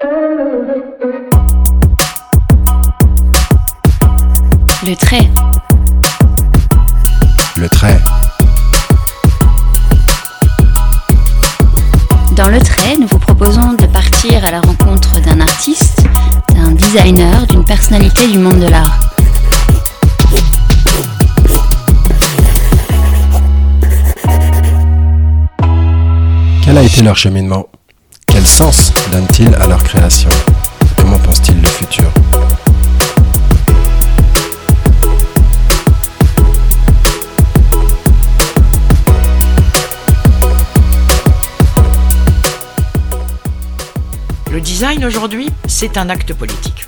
Le trait. Le trait. Dans le trait, nous vous proposons de partir à la rencontre d'un artiste, d'un designer, d'une personnalité du monde de l'art. Quel a été leur cheminement? Quel sens donnent-ils à leur création? Comment pensent-ils le futur? Le design aujourd'hui, c'est un acte politique.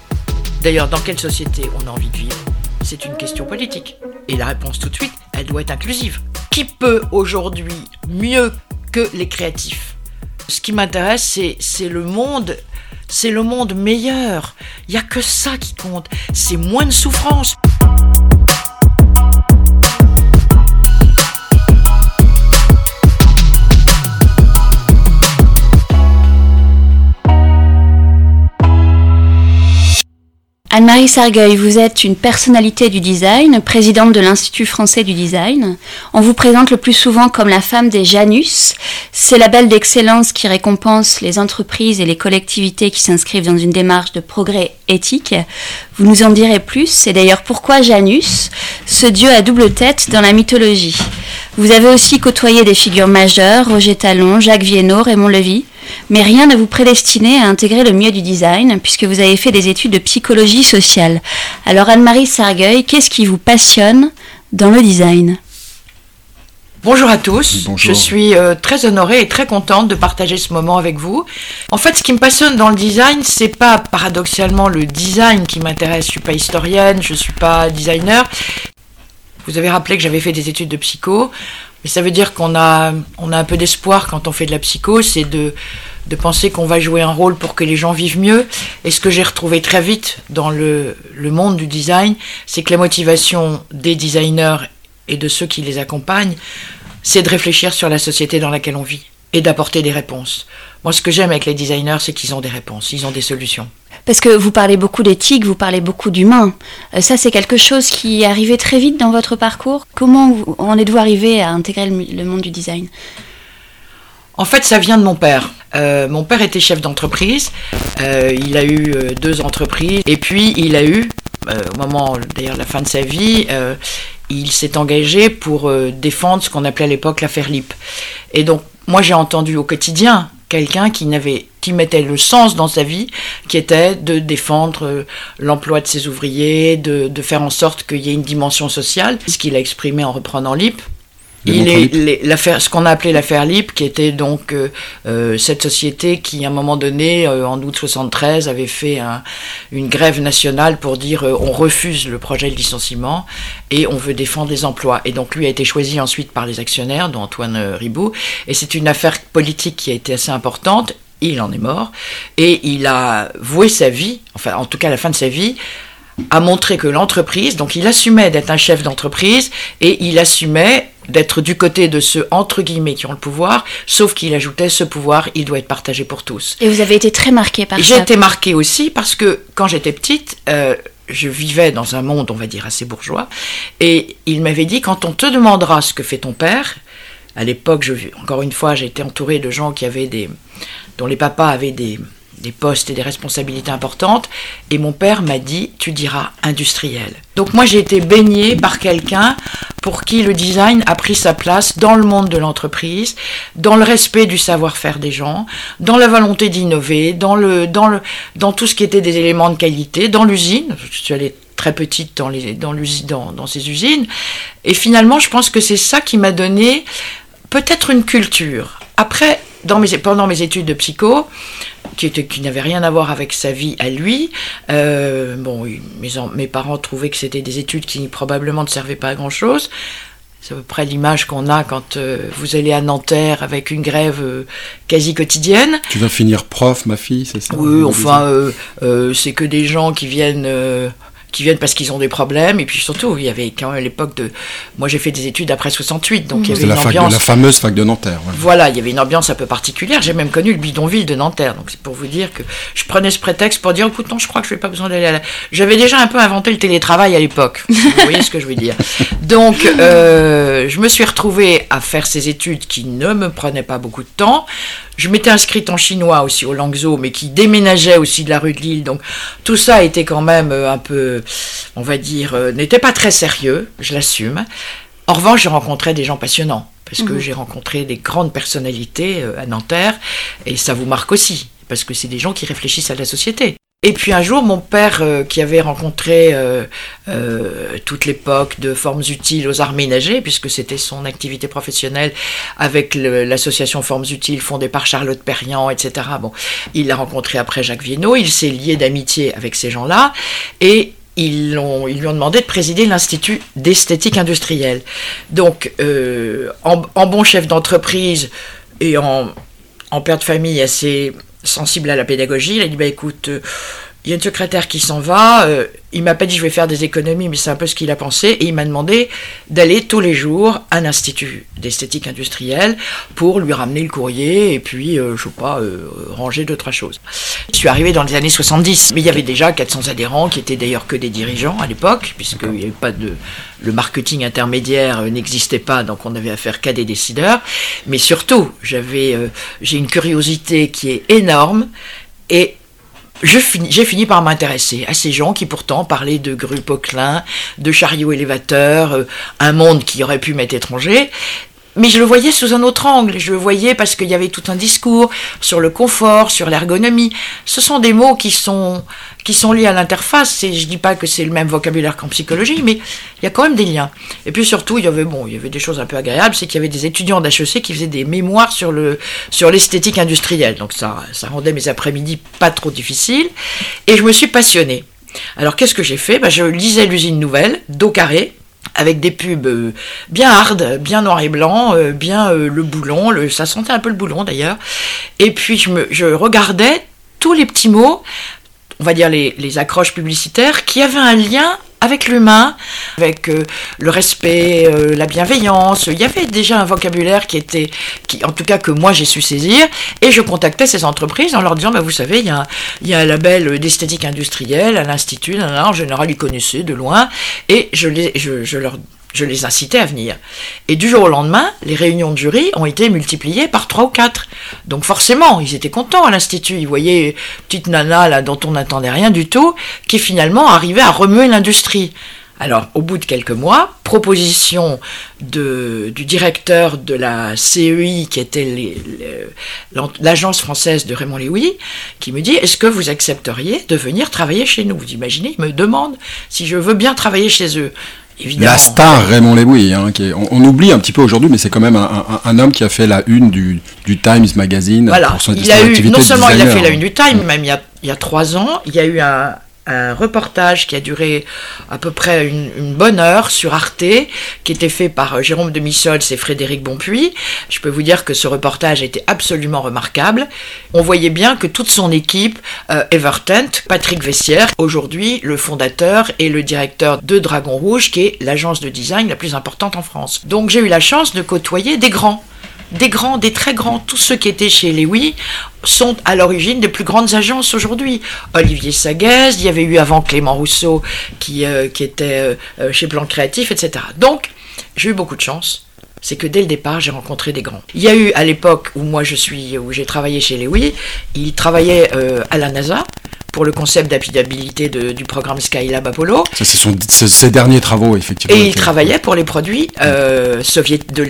D'ailleurs, dans quelle société on a envie de vivre? C'est une question politique. Et la réponse tout de suite, elle doit être inclusive. Qui peut aujourd'hui mieux que les créatifs? Ce qui m'intéresse, c'est, le monde. C'est le monde meilleur. Il n'y a que ça qui compte. C'est moins de souffrance. Anne-Marie Sargueil, vous êtes une personnalité du design, présidente de l'Institut français du design. On vous présente le plus souvent comme la femme des Janus, ces labels d'excellence qui récompensent les entreprises et les collectivités qui s'inscrivent dans une démarche de progrès éthique. Vous nous en direz plus, c'est d'ailleurs pourquoi Janus, ce dieu à double tête dans la mythologie? Vous avez aussi côtoyé des figures majeures, Roger Talon, Jacques Viennot, Raymond Levy mais rien ne vous prédestinait à intégrer le milieu du design, puisque vous avez fait des études de psychologie sociale. Alors Anne-Marie Sargueil, qu'est-ce qui vous passionne dans le design? Bonjour à tous, je suis euh, très honorée et très contente de partager ce moment avec vous. En fait, ce qui me passionne dans le design, c'est pas paradoxalement le design qui m'intéresse. Je suis pas historienne, je suis pas designer. Vous avez rappelé que j'avais fait des études de psycho. Mais ça veut dire qu'on a, on a un peu d'espoir quand on fait de la psycho, c'est de, de penser qu'on va jouer un rôle pour que les gens vivent mieux. Et ce que j'ai retrouvé très vite dans le, le monde du design, c'est que la motivation des designers et de ceux qui les accompagnent, c'est de réfléchir sur la société dans laquelle on vit et d'apporter des réponses. Moi, ce que j'aime avec les designers, c'est qu'ils ont des réponses, ils ont des solutions. Parce que vous parlez beaucoup d'éthique, vous parlez beaucoup d'humain. Euh, ça, c'est quelque chose qui est arrivé très vite dans votre parcours. Comment en êtes-vous arrivé à intégrer le, monde du design? En fait, ça vient de mon père. Euh, mon père était chef d'entreprise. Euh, il a eu deux entreprises. Et puis, il a eu, au moment d'ailleurs la fin de sa vie, il s'est engagé pour défendre ce qu'on appelait à l'époque l'affaire LIP. Et donc, moi, j'ai entendu au quotidien quelqu'un qui n'avait qui mettait le sens dans sa vie, qui était de défendre euh, l'emploi de ses ouvriers, de, de faire en sorte qu'il y ait une dimension sociale, ce qu'il a exprimé en reprenant LIP. Il est l'affaire, ce qu'on a appelé l'affaire LIP, qui était donc euh, euh, cette société qui, à un moment donné, en août 73, avait fait un, une grève nationale pour dire on refuse le projet de licenciement et on veut défendre les emplois. Et donc lui a été choisi ensuite par les actionnaires, dont Antoine Riboud. Et c'est une affaire politique qui a été assez importante il en est mort, et il a voué sa vie, enfin en tout cas la fin de sa vie, à montrer que l'entreprise, donc il assumait d'être un chef d'entreprise, et il assumait d'être du côté de ceux, entre guillemets, qui ont le pouvoir, sauf qu'il ajoutait ce pouvoir, il doit être partagé pour tous. Et vous avez été très marqué par ça J'ai été marqué aussi parce que quand j'étais petite, euh, je vivais dans un monde, on va dire, assez bourgeois, et il m'avait dit, quand on te demandera ce que fait ton père, à l'époque, je, encore une fois, j'ai été entouré de gens qui avaient des, dont les papas avaient des, des postes et des responsabilités importantes, et mon père m'a dit tu diras industriel. Donc moi j'ai été baignée par quelqu'un pour qui le design a pris sa place dans le monde de l'entreprise, dans le respect du savoir-faire des gens, dans la volonté d'innover, dans le dans le dans tout ce qui était des éléments de qualité, dans l'usine. Je suis allée très petite dans les dans dans ces usines, et finalement je pense que c'est ça qui m'a donné peut-être une culture. Après dans mes, pendant mes études de psycho, qui, qui n'avaient rien à voir avec sa vie à lui, euh, bon, mes, mes parents trouvaient que c'était des études qui probablement ne servaient pas à grand-chose. C'est à peu près l'image qu'on a quand euh, vous allez à Nanterre avec une grève euh, quasi quotidienne. Tu vas finir prof, ma fille, c'est ça? Oui, enfin, c'est que des gens qui viennent qui viennent parce qu'ils ont des problèmes. Et puis surtout, il y avait quand même l'époque de. Moi, j'ai fait des études après 68, donc il y avait une la, fac ambiance. de, la fameuse fac de Nanterre. Voilà, il y avait une ambiance un peu particulière. J'ai même connu le bidonville de Nanterre. Donc c'est pour vous dire que je prenais ce prétexte pour dire écoute, non, je crois que je n'ai pas besoin d'aller à la. J'avais déjà un peu inventé le télétravail à l'époque. Vous voyez ce que je veux dire. Donc euh, je me suis retrouvée à faire ces études qui ne me prenaient pas beaucoup de temps. Je m'étais inscrite en chinois aussi au Langzhou, mais qui déménageait aussi de la rue de Lille. Donc tout ça était quand même euh, un peu, on va dire, euh, n'était pas très sérieux, je l'assume. En revanche, j'ai rencontré des gens passionnants, parce que j'ai rencontré des grandes personnalités euh, à Nanterre, et ça vous marque aussi, parce que c'est des gens qui réfléchissent à la société. Et puis un jour, mon père, euh, qui avait rencontré euh, euh, toute l'époque de formes utiles aux arts ménagers, puisque c'était son activité professionnelle avec l'association Formes utiles fondée par Charlotte Perriand, etc. Bon, il l'a rencontré après Jacques Vienno, il s'est lié d'amitié avec ces gens-là, et ils, lui ont demandé de présider l'Institut d'esthétique industrielle. Donc, en, bon chef d'entreprise et en père de famille assez sensible à la pédagogie, il a dit bah écoute, euh, il y a une secrétaire qui s'en va, euh, il m'a pas dit je vais faire des économies, mais c'est un peu ce qu'il a pensé, et il m'a demandé d'aller tous les jours à l'Institut d'esthétique industrielle pour lui ramener le courrier et puis, euh, je sais pas, euh, ranger deux, trois choses. Je suis arrivé dans les années 70, mais il y avait déjà 400 adhérents qui étaient d'ailleurs que des dirigeants à l'époque, puisqu'il n'y avait pas de. Le marketing intermédiaire euh, n'existait pas, donc on n'avait affaire qu'à des décideurs. Mais surtout, j'avais, euh, j'ai une curiosité qui est énorme et j'ai fini par m'intéresser à ces gens qui pourtant parlaient de grues Poquelin, de chariots élévateurs, euh, un monde qui aurait pu m'être étranger. Mais je le voyais sous un autre angle. Je le voyais parce qu'il y avait tout un discours sur le confort, sur l'ergonomie. Ce sont des mots qui sont, qui sont liés à l'interface. Et je dis pas que c'est le même vocabulaire qu'en psychologie, mais il y a quand même des liens. Et puis surtout, il y avait, bon, il y avait des choses un peu agréables, c'est qu'il y avait des étudiants d'HEC qui faisaient des mémoires sur le, sur l'esthétique industrielle. Donc ça, ça rendait mes après-midi pas trop difficiles. Et je me suis passionnée. Alors qu'est-ce que j'ai fait? Ben, Je lisais l'usine nouvelle, dos carré, avec des pubs euh, bien hard, bien noir et blanc, euh, bien euh, le boulon, ça sentait un peu le boulon d'ailleurs. Et puis je regardais tous les petits mots, on va dire les, les accroches publicitaires, qui avaient un lien avec l'humain, avec euh, le respect, euh, la bienveillance. Il y avait déjà un vocabulaire qui était, qui, en tout cas que moi j'ai su saisir, et je contactais ces entreprises en leur disant, bah, vous savez, il y, a un, il y a un label d'esthétique industrielle à l'Institut, en général ils connaissaient de loin, et je, les, je, je leur je les incitais à venir. Et du jour au lendemain, les réunions de jury ont été multipliées par trois ou quatre. Donc forcément, ils étaient contents à l'Institut. Ils voyaient une petite nana dont on n'attendait rien du tout, qui finalement arrivait à remuer l'industrie. Alors, au bout de quelques mois, proposition du directeur de la CEI, qui était l'agence française de Raymond Léoui, qui me dit Est-ce que vous accepteriez de venir travailler chez nous? Vous imaginez Il me demande si je veux bien travailler chez eux. Évidemment. La star Raymond Lewis, hein, qui est- on, on oublie un petit peu aujourd'hui, mais c'est quand même un, un- un homme qui a fait la une du, du Times Magazine Voilà, pour son, il a eu, non seulement il a fait la une du Time, même il y a, il y a trois ans, il y a eu un, un reportage qui a duré à peu près une, bonne heure sur Arte, qui était fait par euh, Jérôme de Missols et Frédéric Bonpuy. Je peux vous dire que ce reportage était absolument remarquable. On voyait bien que toute son équipe, euh, Evertent, Patrick Vessière, aujourd'hui le fondateur et le directeur de Dragon Rouge, qui est l'agence de design la plus importante en France. Donc j'ai eu la chance de côtoyer des grands des grands, des très grands, tous ceux qui étaient chez Lewy sont à l'origine des plus grandes agences aujourd'hui. Olivier Saguez, il y avait eu avant Clément Rousseau qui, euh, qui était euh, euh, chez Plan Créatif, etc. Donc, j'ai eu beaucoup de chance. C'est que dès le départ, j'ai rencontré des grands. Il y a eu à l'époque où moi je suis, où j'ai travaillé chez Lewy, il travaillait à la NASA pour le concept d'habitabilité de- du programme Skylab Apollo. Ça, c'est son- c'est ses derniers travaux, effectivement. Et il travaillait pour les produits euh, soviét- de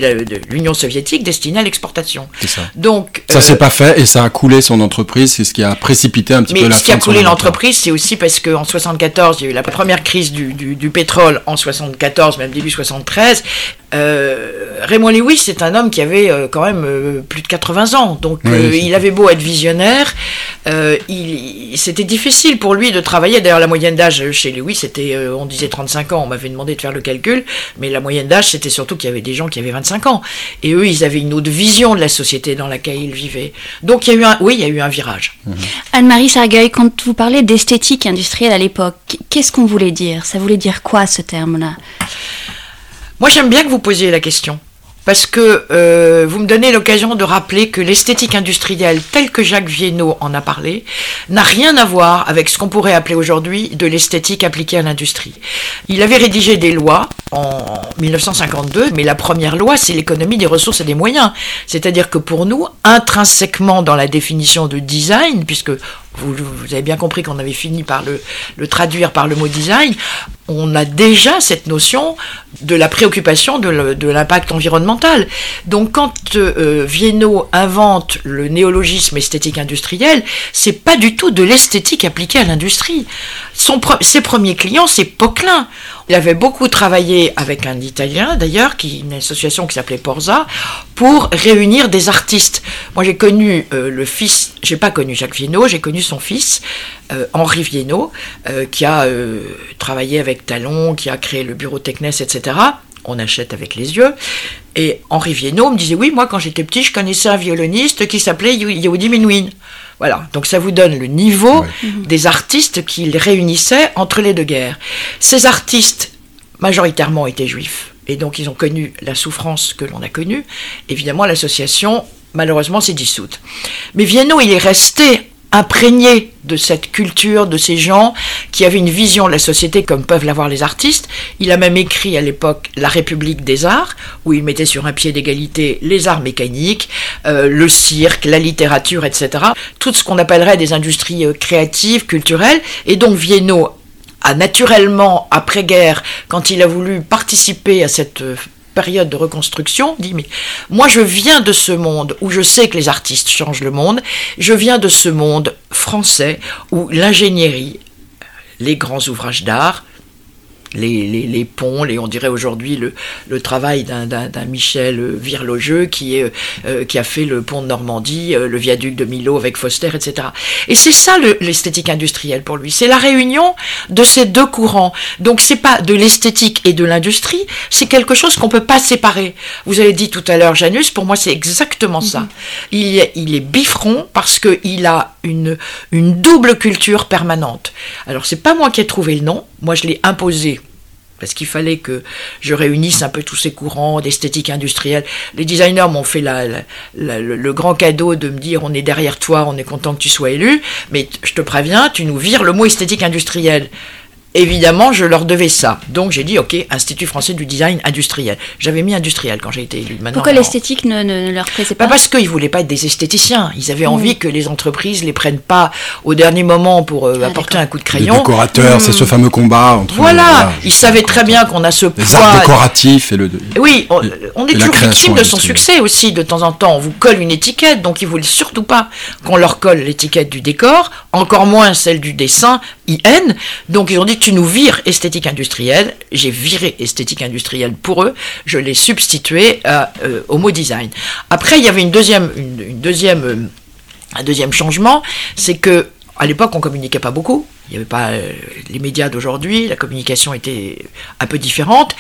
l'Union soviétique destinés à l'exportation. C'est ça. Donc, Ça euh, s'est pas fait et ça a coulé son entreprise, c'est ce qui a précipité un petit peu mais la ce qui a coulé l'entreprise, c'est aussi parce qu'en 74, il y a eu la première crise du, du- du pétrole en 74, même début 73. Euh, Raymond Lewis, c'est un homme qui avait euh, quand même euh, plus de 80 ans, donc Oui, euh, il avait beau être visionnaire, euh, il, il- c'était difficile pour lui de travailler. D'ailleurs, la moyenne d'âge chez Louis, c'était, euh, on disait 35 ans. On m'avait demandé de faire le calcul, mais la moyenne d'âge, c'était surtout qu'il y avait des gens qui avaient 25 ans. Et eux, ils avaient une autre vision de la société dans laquelle ils vivaient. Donc, il y a eu un, oui, il y a eu un virage. Mhm. Anne-Marie Sargueil, quand vous parlez d'esthétique industrielle à l'époque, qu'est-ce qu'on voulait dire? Ça voulait dire quoi ce terme-là? Moi, j'aime bien que vous posiez la question parce que euh, vous me donnez l'occasion de rappeler que l'esthétique industrielle, telle que Jacques Viennot en a parlé, n'a rien à voir avec ce qu'on pourrait appeler aujourd'hui de l'esthétique appliquée à l'industrie. Il avait rédigé des lois en 1952, mais la première loi, c'est l'économie des ressources et des moyens. C'est-à-dire que pour nous, intrinsèquement dans la définition de design, puisque vous, avez bien compris qu'on avait fini par le, traduire par le mot design, on a déjà cette notion de la préoccupation de l'impact environnemental. Donc quand euh, invente le néologisme esthétique industriel, c'est pas du tout de l'esthétique appliquée à l'industrie. Ses premiers clients, c'est Poquelin. Il avait beaucoup travaillé avec un Italien, d'ailleurs, qui une association qui s'appelait Porza, pour réunir des artistes. Moi, j'ai connu euh, le fils, j'ai pas connu Jacques Viennot, j'ai connu son fils, euh, Henri Viennot, euh, qui a travaillé avec Talon, qui a créé le bureau Technes, etc. On achète avec les yeux. Et Henri Viennot me disait Oui, moi, quand j'étais petit, je connaissais un violoniste qui s'appelait Yehudi Menuhin. Voilà, donc ça vous donne le niveau des artistes qu'il réunissait entre les deux guerres. Ces artistes, majoritairement, étaient juifs, et donc ils ont connu la souffrance que l'on a connue. Évidemment, l'association, malheureusement, s'est dissoute. Mais Vienno, il est resté imprégné de cette culture, de ces gens qui avaient une vision de la société comme peuvent l'avoir les artistes. Il a même écrit à l'époque La République des arts, où il mettait sur un pied d'égalité les arts mécaniques, euh, le cirque, la littérature, etc. Tout ce qu'on appellerait des industries euh, créatives, culturelles. Et donc Vienno a naturellement, après-guerre, quand il a voulu participer à cette euh, période de reconstruction, dit mais moi je viens de ce monde où je sais que les artistes changent le monde, je viens de ce monde français où l'ingénierie, les grands ouvrages d'art, les, les, ponts, les, on dirait aujourd'hui le, le travail d'un Michel Virlogeux qui, est, euh, qui a fait le pont de Normandie, euh, le viaduc de Milo avec Foster, etc. Et c'est ça l'esthétique industrielle pour lui, c'est la réunion de ces deux courants. Donc c'est pas de l'esthétique et de l'industrie, c'est quelque chose qu'on peut pas séparer. Vous avez dit tout à l'heure, Janus, pour moi c'est exactement ça. Mm-hmm. Il, est, il est bifron parce qu'il a une, une double culture permanente. Alors c'est pas moi qui ai trouvé le nom, moi je l'ai imposé parce qu'il fallait que je réunisse un peu tous ces courants d'esthétique industrielle. Les designers m'ont fait le grand cadeau de me dire on est derrière toi, on est content que tu sois élu, mais je te préviens, tu nous vires le mot esthétique industrielle. Évidemment, je leur devais ça. Donc j'ai dit, ok, Institut français du design industriel. J'avais mis industriel quand j'ai été élu. Pourquoi l'esthétique ne, leur plaisait pas Parce qu'ils ne voulaient pas être des esthéticiens. Ils avaient hmm. envie que les entreprises les prennent pas au dernier moment pour euh, ah, apporter un coup de crayon. Les décorateurs, c'est ce hmm. fameux combat entre. Voilà, ils savaient très bien qu'on a ce les arts décoratifs et le. Oui, on, est toujours victime de son succès aussi. De temps en temps, on vous colle une étiquette, donc ils voulaient surtout pas qu'on leur colle l'étiquette du décor, encore moins celle du dessin Donc ils ont dit tu nous vires esthétique industrielle. J'ai viré esthétique industrielle pour eux. Je l'ai substitué euh, au mot design. Après, il y avait une deuxième, une, deuxième, euh, un deuxième changement, c'est que à l'époque, on communiquait pas beaucoup. Il n'y avait pas euh, les médias d'aujourd'hui. La communication était un peu différente.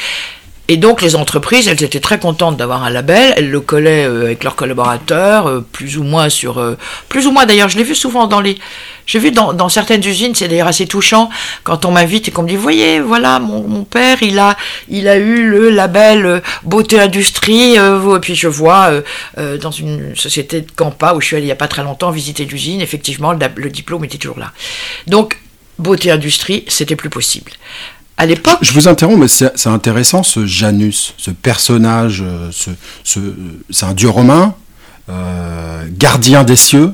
Et donc les entreprises, elles étaient très contentes d'avoir un label, elles le collaient euh, avec leurs collaborateurs, euh, plus ou moins sur... Euh, plus ou moins d'ailleurs, je l'ai vu souvent dans les... J'ai vu dans, certaines usines, c'est d'ailleurs assez touchant, quand on m'invite et qu'on me dit, voyez, voilà, mon, père, il a, il a eu le label beauté industrie, et puis je vois dans une société de Campa, où je suis allé il n'y a pas très longtemps visiter l'usine, effectivement, le diplôme était toujours là. Donc, beauté industrie, c'était plus possible. Je vous interromps, mais c'est intéressant ce Janus, ce personnage, euh, ce, c'est un dieu romain, euh, gardien des cieux,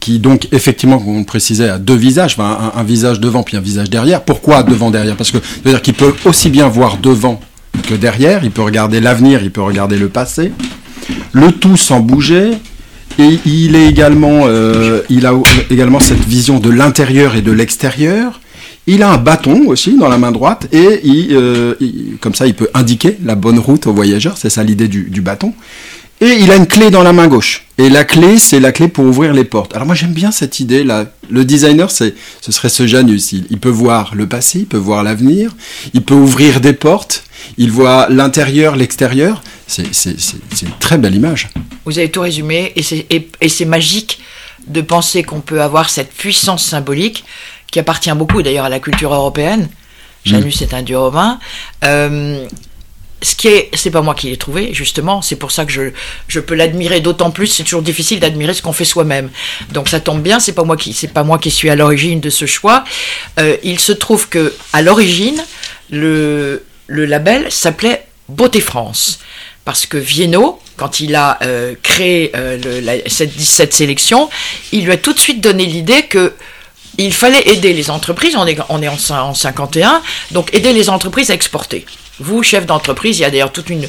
qui donc effectivement, comme on le précisait, a deux visages, un, visage devant puis un visage derrière. Pourquoi devant derrière? Parce que veut dire qu'il peut aussi bien voir devant que derrière. Il peut regarder l'avenir, il peut regarder le passé. Le tout sans bouger. Et il est également, euh, il a également cette vision de l'intérieur et de l'extérieur. Il a un bâton aussi dans la main droite et euh, comme ça il peut indiquer la bonne route aux voyageurs, c'est ça l'idée du, bâton. Et il a une clé dans la main gauche. Et la clé, c'est la clé pour ouvrir les portes. Alors moi j'aime bien cette idée là. Le designer, c'est, ce serait ce Janus. Il, il peut voir le passé, il peut voir l'avenir, il peut ouvrir des portes, il voit l'intérieur, l'extérieur. C'est, une très belle image. Vous avez tout résumé et c'est, et c'est magique de penser qu'on peut avoir cette puissance symbolique qui appartient beaucoup d'ailleurs à la culture européenne. Janus mm. est un dieu romain. Euh, ce qui est, c'est pas moi qui l'ai trouvé, justement, c'est pour ça que je, je peux l'admirer d'autant plus, c'est toujours difficile d'admirer ce qu'on fait soi-même. Donc ça tombe bien, c'est pas moi qui, c'est pas moi qui suis à l'origine de ce choix. Euh, il se trouve que, à l'origine, le, le label s'appelait Beauté France. Parce que Vienno, quand il a euh, créé cette, cette sélection, il lui a tout de suite donné l'idée que il fallait aider les entreprises, on est, en, en 51, donc aider les entreprises à exporter. Vous, chef d'entreprise, il y a d'ailleurs toute une,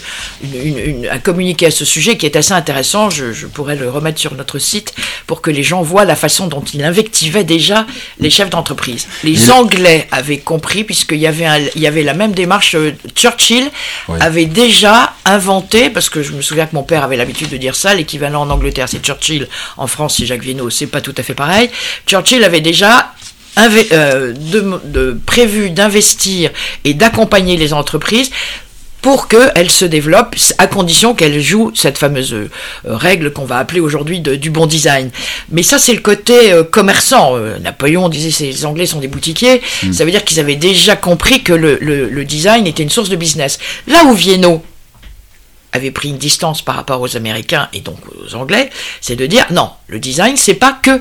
un communiqué à ce sujet qui est assez intéressant. Je, pourrais le remettre sur notre site pour que les gens voient la façon dont il invectivait déjà les chefs d'entreprise. Les Anglais avaient compris, puisqu'il y, avait il y avait la même démarche. Euh, Churchill avait déjà inventé, parce que je me souviens que mon père avait l'habitude de dire ça, l'équivalent en Angleterre c'est Churchill, en France c'est Jacques Vino, c'est pas tout à fait pareil. Churchill avait déjà euh, de, prévu d'investir et d'accompagner les entreprises pour qu'elles se développent, à condition qu'elles jouent cette fameuse euh, règle qu'on va appeler aujourd'hui du bon design. Mais ça, c'est le côté euh, commerçant. Napoléon disait que les Anglais sont des boutiquiers. Hmm. Ça veut dire qu'ils avaient déjà compris que le, le, design était une source de business. Là où Vienno avait pris une distance par rapport aux Américains et donc aux Anglais, c'est de dire non, le design, c'est pas que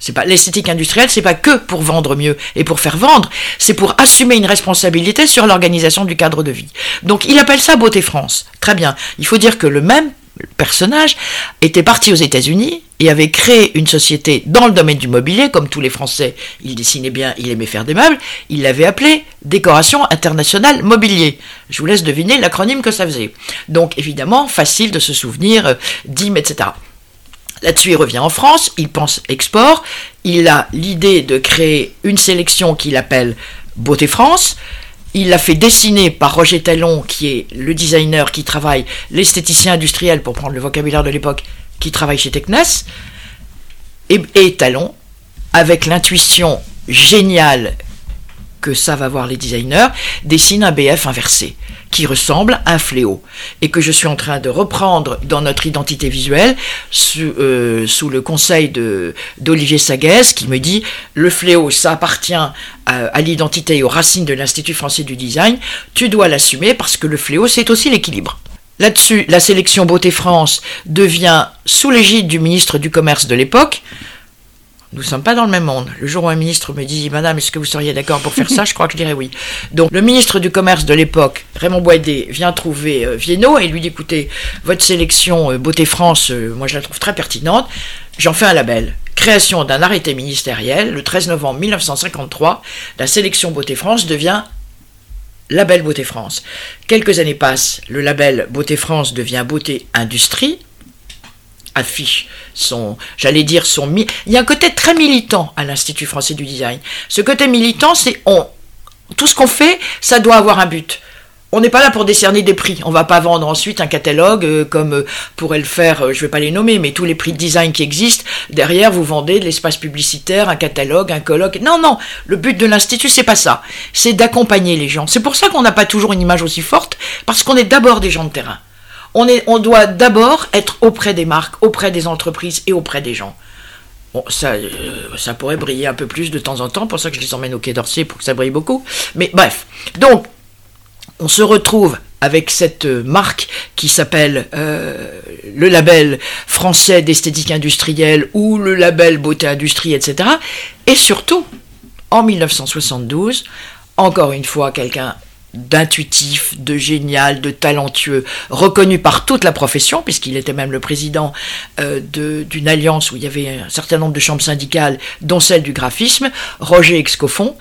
c'est pas l'esthétique industrielle, c'est pas que pour vendre mieux et pour faire vendre, c'est pour assumer une responsabilité sur l'organisation du cadre de vie. Donc il appelle ça Beauté France. Très bien. Il faut dire que le même personnage était parti aux États-Unis et avait créé une société dans le domaine du mobilier, comme tous les Français, il dessinait bien, il aimait faire des meubles, il l'avait appelé Décoration internationale mobilier. Je vous laisse deviner l'acronyme que ça faisait. Donc évidemment, facile de se souvenir, euh, DIM, etc. Là-dessus, il revient en France, il pense export, il a l'idée de créer une sélection qu'il appelle Beauté France. Il l'a fait dessiner par Roger Talon, qui est le designer qui travaille, l'esthéticien industriel, pour prendre le vocabulaire de l'époque, qui travaille chez Tecnes. Et, et Talon, avec l'intuition géniale que savent avoir les designers, dessine un BF inversé qui ressemble à un fléau et que je suis en train de reprendre dans notre identité visuelle sous, euh, le conseil d'Olivier Saguez qui me dit le fléau ça appartient à, à l'identité et aux racines de l'Institut français du design, tu dois l'assumer parce que le fléau c'est aussi l'équilibre. Là-dessus, la sélection Beauté France devient sous l'égide du ministre du Commerce de l'époque, nous ne sommes pas dans le même monde. Le jour où un ministre me dit Madame, est-ce que vous seriez d'accord pour faire ça? Je crois que je dirais oui. Donc, le ministre du Commerce de l'époque, Raymond Boisdé, vient trouver euh, Vienno et lui dit Écoutez, votre sélection euh, Beauté France, euh, moi je la trouve très pertinente. J'en fais un label. Création d'un arrêté ministériel, le 13 novembre 1953, la sélection Beauté France devient label Beauté France. Quelques années passent, le label Beauté France devient Beauté Industrie affiche son, j'allais dire son, il y a un côté très militant à l'Institut français du design. Ce côté militant, c'est on, tout ce qu'on fait, ça doit avoir un but. On n'est pas là pour décerner des prix. On va pas vendre ensuite un catalogue euh, comme euh, pourrait le faire, euh, je vais pas les nommer, mais tous les prix de design qui existent. Derrière, vous vendez de l'espace publicitaire, un catalogue, un colloque. Non, non. Le but de l'institut, c'est pas ça. C'est d'accompagner les gens. C'est pour ça qu'on n'a pas toujours une image aussi forte, parce qu'on est d'abord des gens de terrain on, est, on doit d'abord être auprès des marques, auprès des entreprises et auprès des gens. Ça, euh, ça pourrait briller un peu plus de temps en temps, pour ça que je les emmène au Quai d'Orsay pour que ça brille beaucoup. Mais bref, donc, on se retrouve avec cette marque qui s'appelle euh, le label français d'esthétique industrielle ou le label beauté industrie, etc. Et surtout, en 1972, encore une fois, quelqu'un d'intuitif, de génial, de talentueux, reconnu par toute la profession, puisqu'il était même le président euh, d'une alliance où il y avait un certain nombre de chambres syndicales, dont celle du graphisme, Roger Excoffon,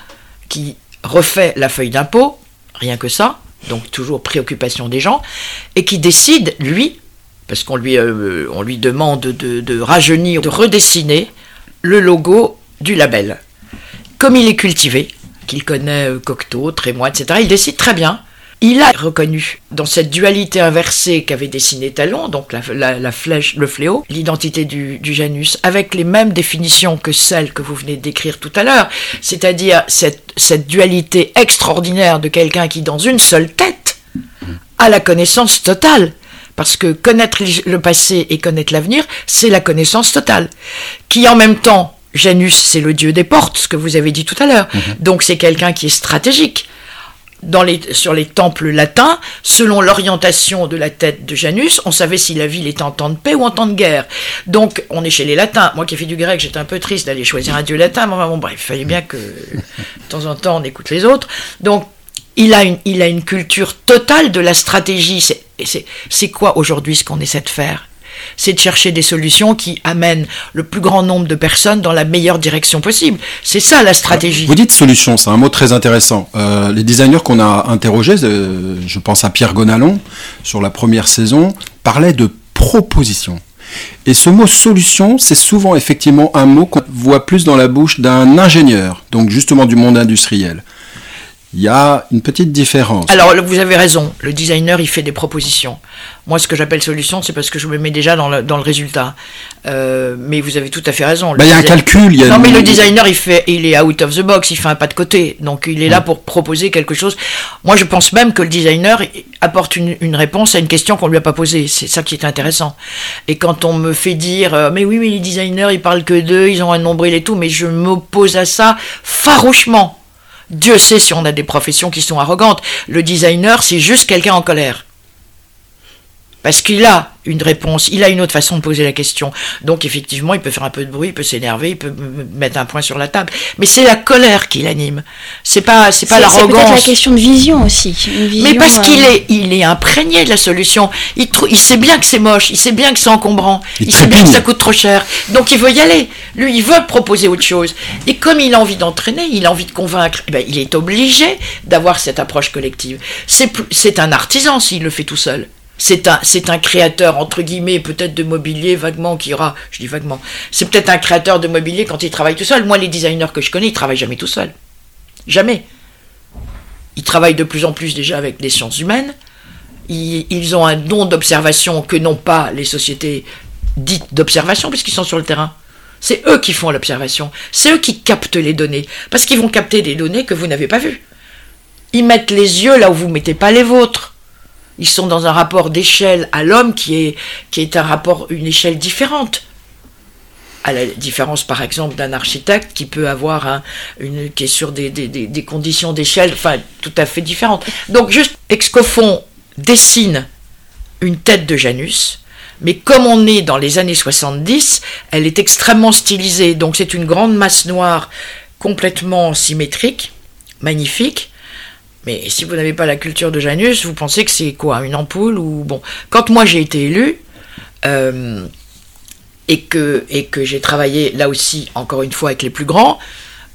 qui refait la feuille d'impôt, rien que ça, donc toujours préoccupation des gens, et qui décide, lui, parce qu'on lui, euh, lui demande de, de rajeunir, de redessiner le logo du label. Comme il est cultivé, qu'il connaît euh, Cocteau, Trémois, etc., il décide très bien Il a reconnu dans cette dualité inversée qu'avait dessiné Talon, donc la, flèche, le fléau, l'identité du, Janus, avec les mêmes définitions que celles que vous venez de décrire tout à l'heure, c'est-à-dire cette, cette dualité extraordinaire de quelqu'un qui, dans une seule tête, a la connaissance totale. Parce que connaître le passé et connaître l'avenir, c'est la connaissance totale. Qui en même temps, Janus, c'est le dieu des portes, ce que vous avez dit tout à l'heure. Mhm. Donc c'est quelqu'un qui est stratégique dans les, sur les temples latins, selon l'orientation de la tête de Janus, on savait si la ville était en temps de paix ou en temps de guerre. Donc, on est chez les latins. Moi qui ai fait du grec, j'étais un peu triste d'aller choisir un dieu latin, mais bon, bref, il fallait bien que de temps en temps on écoute les autres. Donc, il a une, il a une culture totale de la stratégie. C'est quoi aujourd'hui ce qu'on essaie de faire? C'est de chercher des solutions qui amènent le plus grand nombre de personnes dans la meilleure direction possible. C'est ça la stratégie. Vous dites solution, c'est un mot très intéressant. Euh, les designers qu'on a interrogés, euh, je pense à Pierre Gonalon, sur la première saison, parlaient de proposition. Et ce mot solution, c'est souvent effectivement un mot qu'on voit plus dans la bouche d'un ingénieur, donc justement du monde industriel il y a une petite différence. Alors, vous avez raison, le designer, il fait des propositions. Moi, ce que j'appelle solution, c'est parce que je me mets déjà dans le, dans le résultat. Euh, mais vous avez tout à fait raison. Bah, il y a un calcul. Y a non, mais le designer, il, fait, il est out of the box, il fait un pas de côté. Donc, il est là pour proposer quelque chose. Moi, je pense même que le designer apporte une, une réponse à une question qu'on lui a pas posée. C'est ça qui est intéressant. Et quand on me fait dire, euh, mais oui, mais les designers, ils parlent que d'eux, ils ont un nombril et tout, mais je m'oppose à ça farouchement. Dieu sait si on a des professions qui sont arrogantes. Le designer, c'est juste quelqu'un en colère. Parce qu'il a une réponse, il a une autre façon de poser la question. Donc effectivement, il peut faire un peu de bruit, il peut s'énerver, il peut mettre un point sur la table. Mais c'est la colère qui l'anime. C'est pas, c'est pas l'arrogance. C'est peut-être la question de vision aussi. Mais parce qu'il euh, est, il est imprégné de la solution. Il, il sait bien que c'est moche, il sait bien que c'est encombrant, il, sait bien que ça coûte trop cher. Donc il veut y aller. Lui, il veut proposer autre chose. Et comme il a envie d'entraîner, il a envie de convaincre, eh ben, il est obligé d'avoir cette approche collective. C'est, c'est un artisan s'il le fait tout seul c'est un, créateur, entre guillemets, peut-être de mobilier vaguement qui aura, je dis vaguement, c'est peut-être un créateur de mobilier quand il travaille tout seul. Moi, les designers que je connais, ils travaillent jamais tout seuls. Jamais. Ils travaillent de plus en plus déjà avec des sciences humaines. Ils, ils ont un don d'observation que n'ont pas les sociétés dites d'observation, puisqu'ils sont sur le terrain. C'est eux qui font l'observation. C'est eux qui captent les données. Parce qu'ils vont capter des données que vous n'avez pas vues. Ils mettent les yeux là où vous ne mettez pas les vôtres. Ils sont dans un rapport d'échelle à l'homme qui est, qui est un rapport, une échelle différente. À la différence, par exemple, d'un architecte qui peut avoir une, qui est sur des, des, conditions d'échelle, enfin, tout à fait différentes. Donc, juste, Excofon dessine une tête de Janus, mais comme on est dans les années 70, elle est extrêmement stylisée. Donc, c'est une grande masse noire complètement symétrique, magnifique, mais si vous n'avez pas la culture de Janus, vous pensez que c'est quoi Une ampoule ou bon Quand moi j'ai été élu euh, et que, et que j'ai travaillé là aussi, encore une fois, avec les plus grands,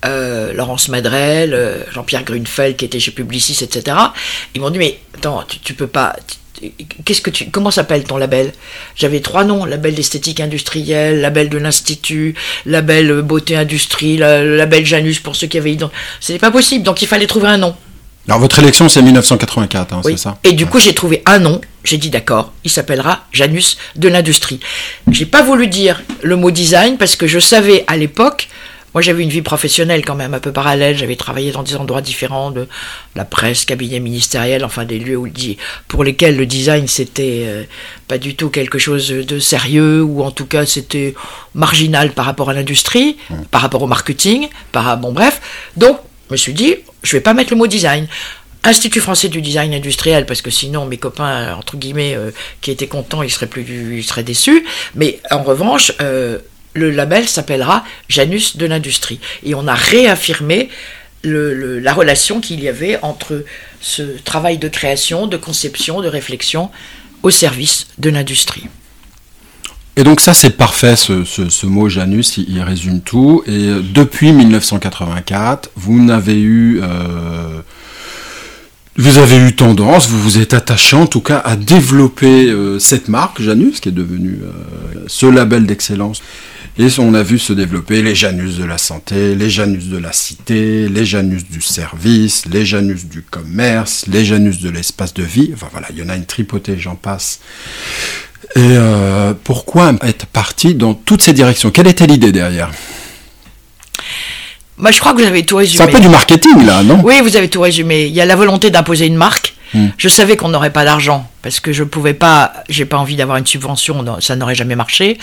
euh, Laurence Madrel, euh, Jean-Pierre Grunfeld qui était chez Publicis, etc. Ils m'ont dit mais attends, tu, tu peux pas. Qu'est-ce que tu, comment s'appelle ton label? J'avais trois noms label d'esthétique industrielle, label de l'institut, label beauté industrie, label Janus pour ceux qui avaient. C'était pas possible, donc il fallait trouver un nom. Alors votre élection c'est 1984, hein, c'est ça? Et du coup j'ai trouvé un nom, j'ai dit d'accord, il s'appellera Janus de l'industrie. J'ai pas voulu dire le mot design parce que je savais à l'époque, moi j'avais une vie professionnelle quand même un peu parallèle, j'avais travaillé dans des endroits différents, de la presse, cabinet ministériel, enfin des lieux où, pour lesquels le design c'était euh, pas du tout quelque chose de sérieux ou en tout cas c'était marginal par rapport à l'industrie, mmh. par rapport au marketing, par bon bref. Donc je me suis dit je vais pas mettre le mot design. Institut français du design industriel, parce que sinon mes copains, entre guillemets, euh, qui étaient contents, ils seraient, plus, ils seraient déçus. Mais en revanche, euh, le label s'appellera Janus de l'industrie. Et on a réaffirmé la relation qu'il y avait entre ce travail de création, de conception, de réflexion au service de l'industrie. Et donc ça c'est parfait, ce, mot Janus, il, résume tout. Et euh, depuis 1984, vous n'avez eu... Euh, vous avez eu tendance, vous vous êtes attaché en tout cas à développer euh, cette marque Janus, qui est devenue ce label d'excellence. Et on a vu se développer les Janus de la santé, les Janus de la cité, les Janus du service, les Janus du commerce, les Janus de l'espace de vie. Enfin voilà, il y en a une tripotée, j'en passe. Et euh, pourquoi être parti dans toutes ces directions? Quelle était l'idée derrière? Moi, je crois que vous avez tout résumé. C'est un peu du marketing là, non? Oui, vous avez tout résumé. Il y a la volonté d'imposer une marque. Hmm. Je savais qu'on n'aurait pas d'argent parce que je pouvais pas. J'ai pas envie d'avoir une subvention, ça n'aurait jamais marché.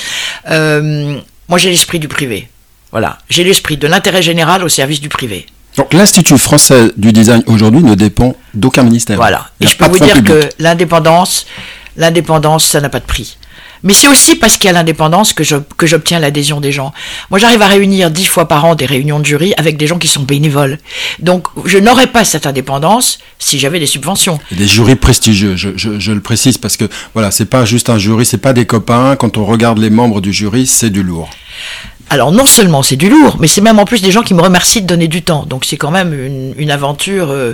Euh, moi, j'ai l'esprit du privé. Voilà, j'ai l'esprit de l'intérêt général au service du privé. Donc l'Institut français du design aujourd'hui ne dépend d'aucun ministère. Voilà. Et je peux vous dire que l'indépendance, l'indépendance, ça n'a pas de prix. Mais c'est aussi parce qu'il y a l'indépendance que, je, que j'obtiens l'adhésion des gens. Moi, j'arrive à réunir dix fois par an des réunions de jury avec des gens qui sont bénévoles. Donc, je n'aurais pas cette indépendance si j'avais des subventions. Et des jurys prestigieux, je, je, je, le précise, parce que voilà, c'est pas juste un jury, c'est pas des copains. Quand on regarde les membres du jury, c'est du lourd. Alors non seulement c'est du lourd, mais c'est même en plus des gens qui me remercient de donner du temps. Donc c'est quand même une, une aventure euh,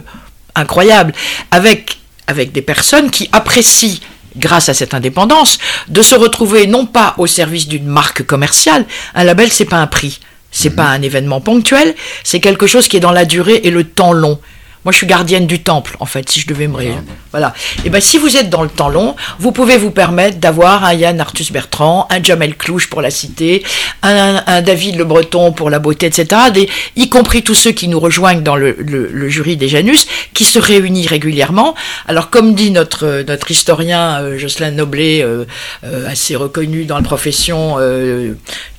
incroyable avec avec des personnes qui apprécient grâce à cette indépendance, de se retrouver non pas au service d'une marque commerciale, un label c'est pas un prix, c'est mhm. pas un événement ponctuel, c'est quelque chose qui est dans la durée et le temps long. Moi, je suis gardienne du temple, en fait, si je devais me Voilà. Et ben, si vous êtes dans le temps long, vous pouvez vous permettre d'avoir un Yann Arthus Bertrand, un Jamel Clouche pour la cité, un, David Le Breton pour la beauté, etc. Des, y compris tous ceux qui nous rejoignent dans le, jury des Janus, qui se réunissent régulièrement. Alors, comme dit notre, notre historien euh, Jocelyn Noblet, euh, euh, assez reconnu dans la profession,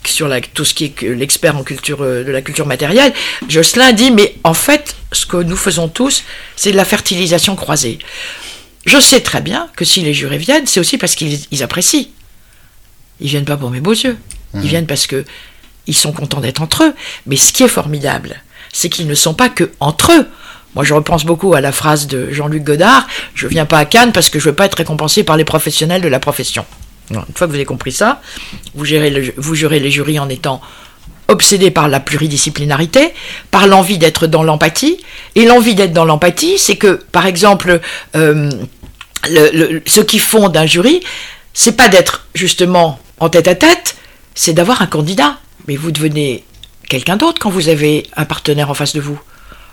sur la, tout ce qui est l'expert en culture euh, de la culture matérielle, Jocelyn dit mais en fait ce que nous faisons tous c'est de la fertilisation croisée. Je sais très bien que si les jurés viennent, c'est aussi parce qu'ils apprécient. Ils viennent pas pour mes beaux yeux. Ils mmh. viennent parce que ils sont contents d'être entre eux. Mais ce qui est formidable, c'est qu'ils ne sont pas que entre eux. Moi, je repense beaucoup à la phrase de Jean-Luc Godard Je viens pas à Cannes parce que je veux pas être récompensé par les professionnels de la profession. Une fois que vous avez compris ça, vous gérez, les jurys en étant obsédé par la pluridisciplinarité, par l'envie d'être dans l'empathie. Et l'envie d'être dans l'empathie, c'est que, par exemple, euh, ce qui fonde un jury, c'est pas d'être justement en tête à tête, c'est d'avoir un candidat. Mais vous devenez quelqu'un d'autre quand vous avez un partenaire en face de vous.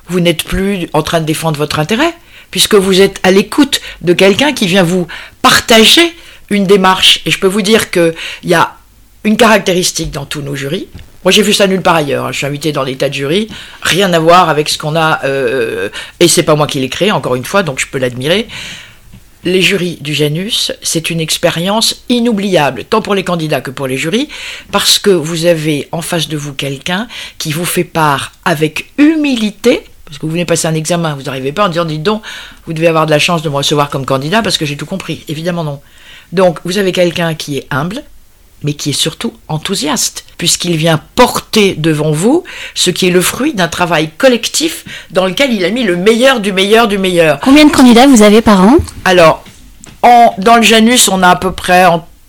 Vous n'êtes plus en train de défendre votre intérêt, puisque vous êtes à l'écoute de quelqu'un qui vient vous partager une démarche. Et je peux vous dire qu'il y a une caractéristique dans tous nos jurys. Moi, j'ai vu ça nulle part ailleurs. Hein. Je suis invité dans des tas de jurys, rien à voir avec ce qu'on a. Euh, et c'est pas moi qui l'ai créé, encore une fois, donc je peux l'admirer. Les jurys du Janus, c'est une expérience inoubliable, tant pour les candidats que pour les jurys, parce que vous avez en face de vous quelqu'un qui vous fait part avec humilité, parce que vous venez passer un examen, vous n'arrivez pas en disant, dites donc, vous devez avoir de la chance de me recevoir comme candidat parce que j'ai tout compris. Évidemment non. Donc vous avez quelqu'un qui est humble, mais qui est surtout enthousiaste, puisqu'il vient porter devant vous ce qui est le fruit d'un travail collectif dans lequel il a mis le meilleur du meilleur du meilleur. Combien de candidats vous avez par an? Alors, en, dans le Janus, on a à peu près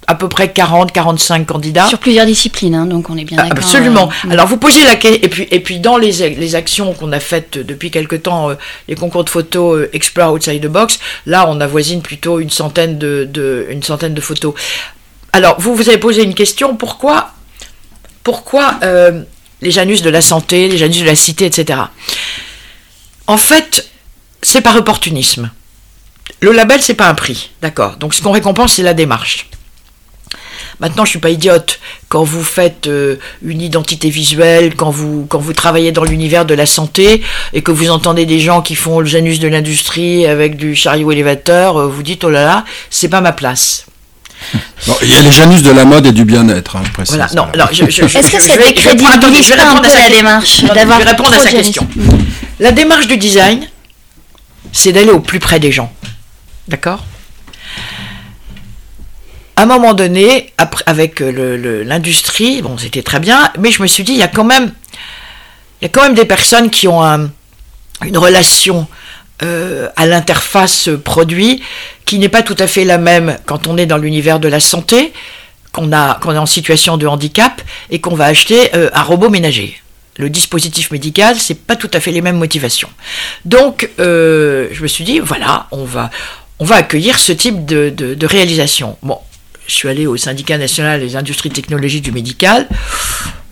à peu près 40, 45 candidats. Sur plusieurs disciplines, hein, donc on est bien d'accord. Absolument. Euh, Alors vous posez la question, et puis, et puis dans les, les actions qu'on a faites depuis quelque temps, euh, les concours de photos euh, Explore Outside the Box, là on avoisine plutôt une centaine de, de, une centaine de photos. Alors vous vous avez posé une question, pourquoi, pourquoi les Janus de la santé, les Janus de la cité, etc. En fait, c'est par opportunisme. Le label, c'est pas un prix, d'accord. Donc ce qu'on récompense, c'est la démarche. Maintenant, je suis pas idiote. Quand vous faites euh, une identité visuelle, quand vous, quand vous travaillez dans l'univers de la santé et que vous entendez des gens qui font le Janus de l'industrie avec du chariot élévateur, euh, vous dites oh là là, c'est pas ma place. il y a les Janus de la mode et du bien-être, hein, je précise. Voilà, non, alors, Est-ce que ça décrédibilise pas un peu la démarche Je vais répondre à sa question. La démarche du design, c'est d'aller au plus près des gens. D'accord? À un moment donné, avec euh, l'industrie, bon, c'était très bien, mais je me suis dit, il y a quand même, il y a quand même des personnes qui ont une relation euh, à l'interface produit qui n'est pas tout à fait la même quand on est dans l'univers de la santé, qu'on qu'on est en situation de handicap et qu'on va acheter euh, un robot ménager. Le dispositif médical, c'est pas tout à fait les mêmes motivations. Donc, je me suis dit, voilà, on va on va accueillir ce type de, de réalisation. Bon, je suis allé au syndicat national des industries technologiques du médical.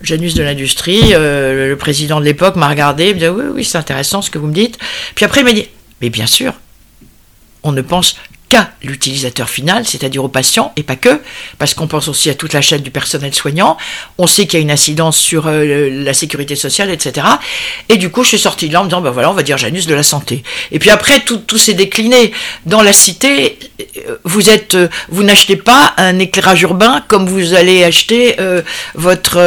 Janus de l'industrie, euh, le président de l'époque m'a regardé, il me dit oui, oui, c'est intéressant ce que vous me dites. Puis après, il m'a dit, mais bien sûr, on ne pense qu'à l'utilisateur final, c'est-à-dire au patient, et pas que, parce qu'on pense aussi à toute la chaîne du personnel soignant. On sait qu'il y a une incidence sur euh, la sécurité sociale, etc. Et du coup, je suis sorti de là en me disant, ben voilà, on va dire Janus de la santé. Et puis après, tout, s'est décliné. Dans la cité, vous êtes, euh, vous n'achetez pas un éclairage urbain comme vous allez acheter votre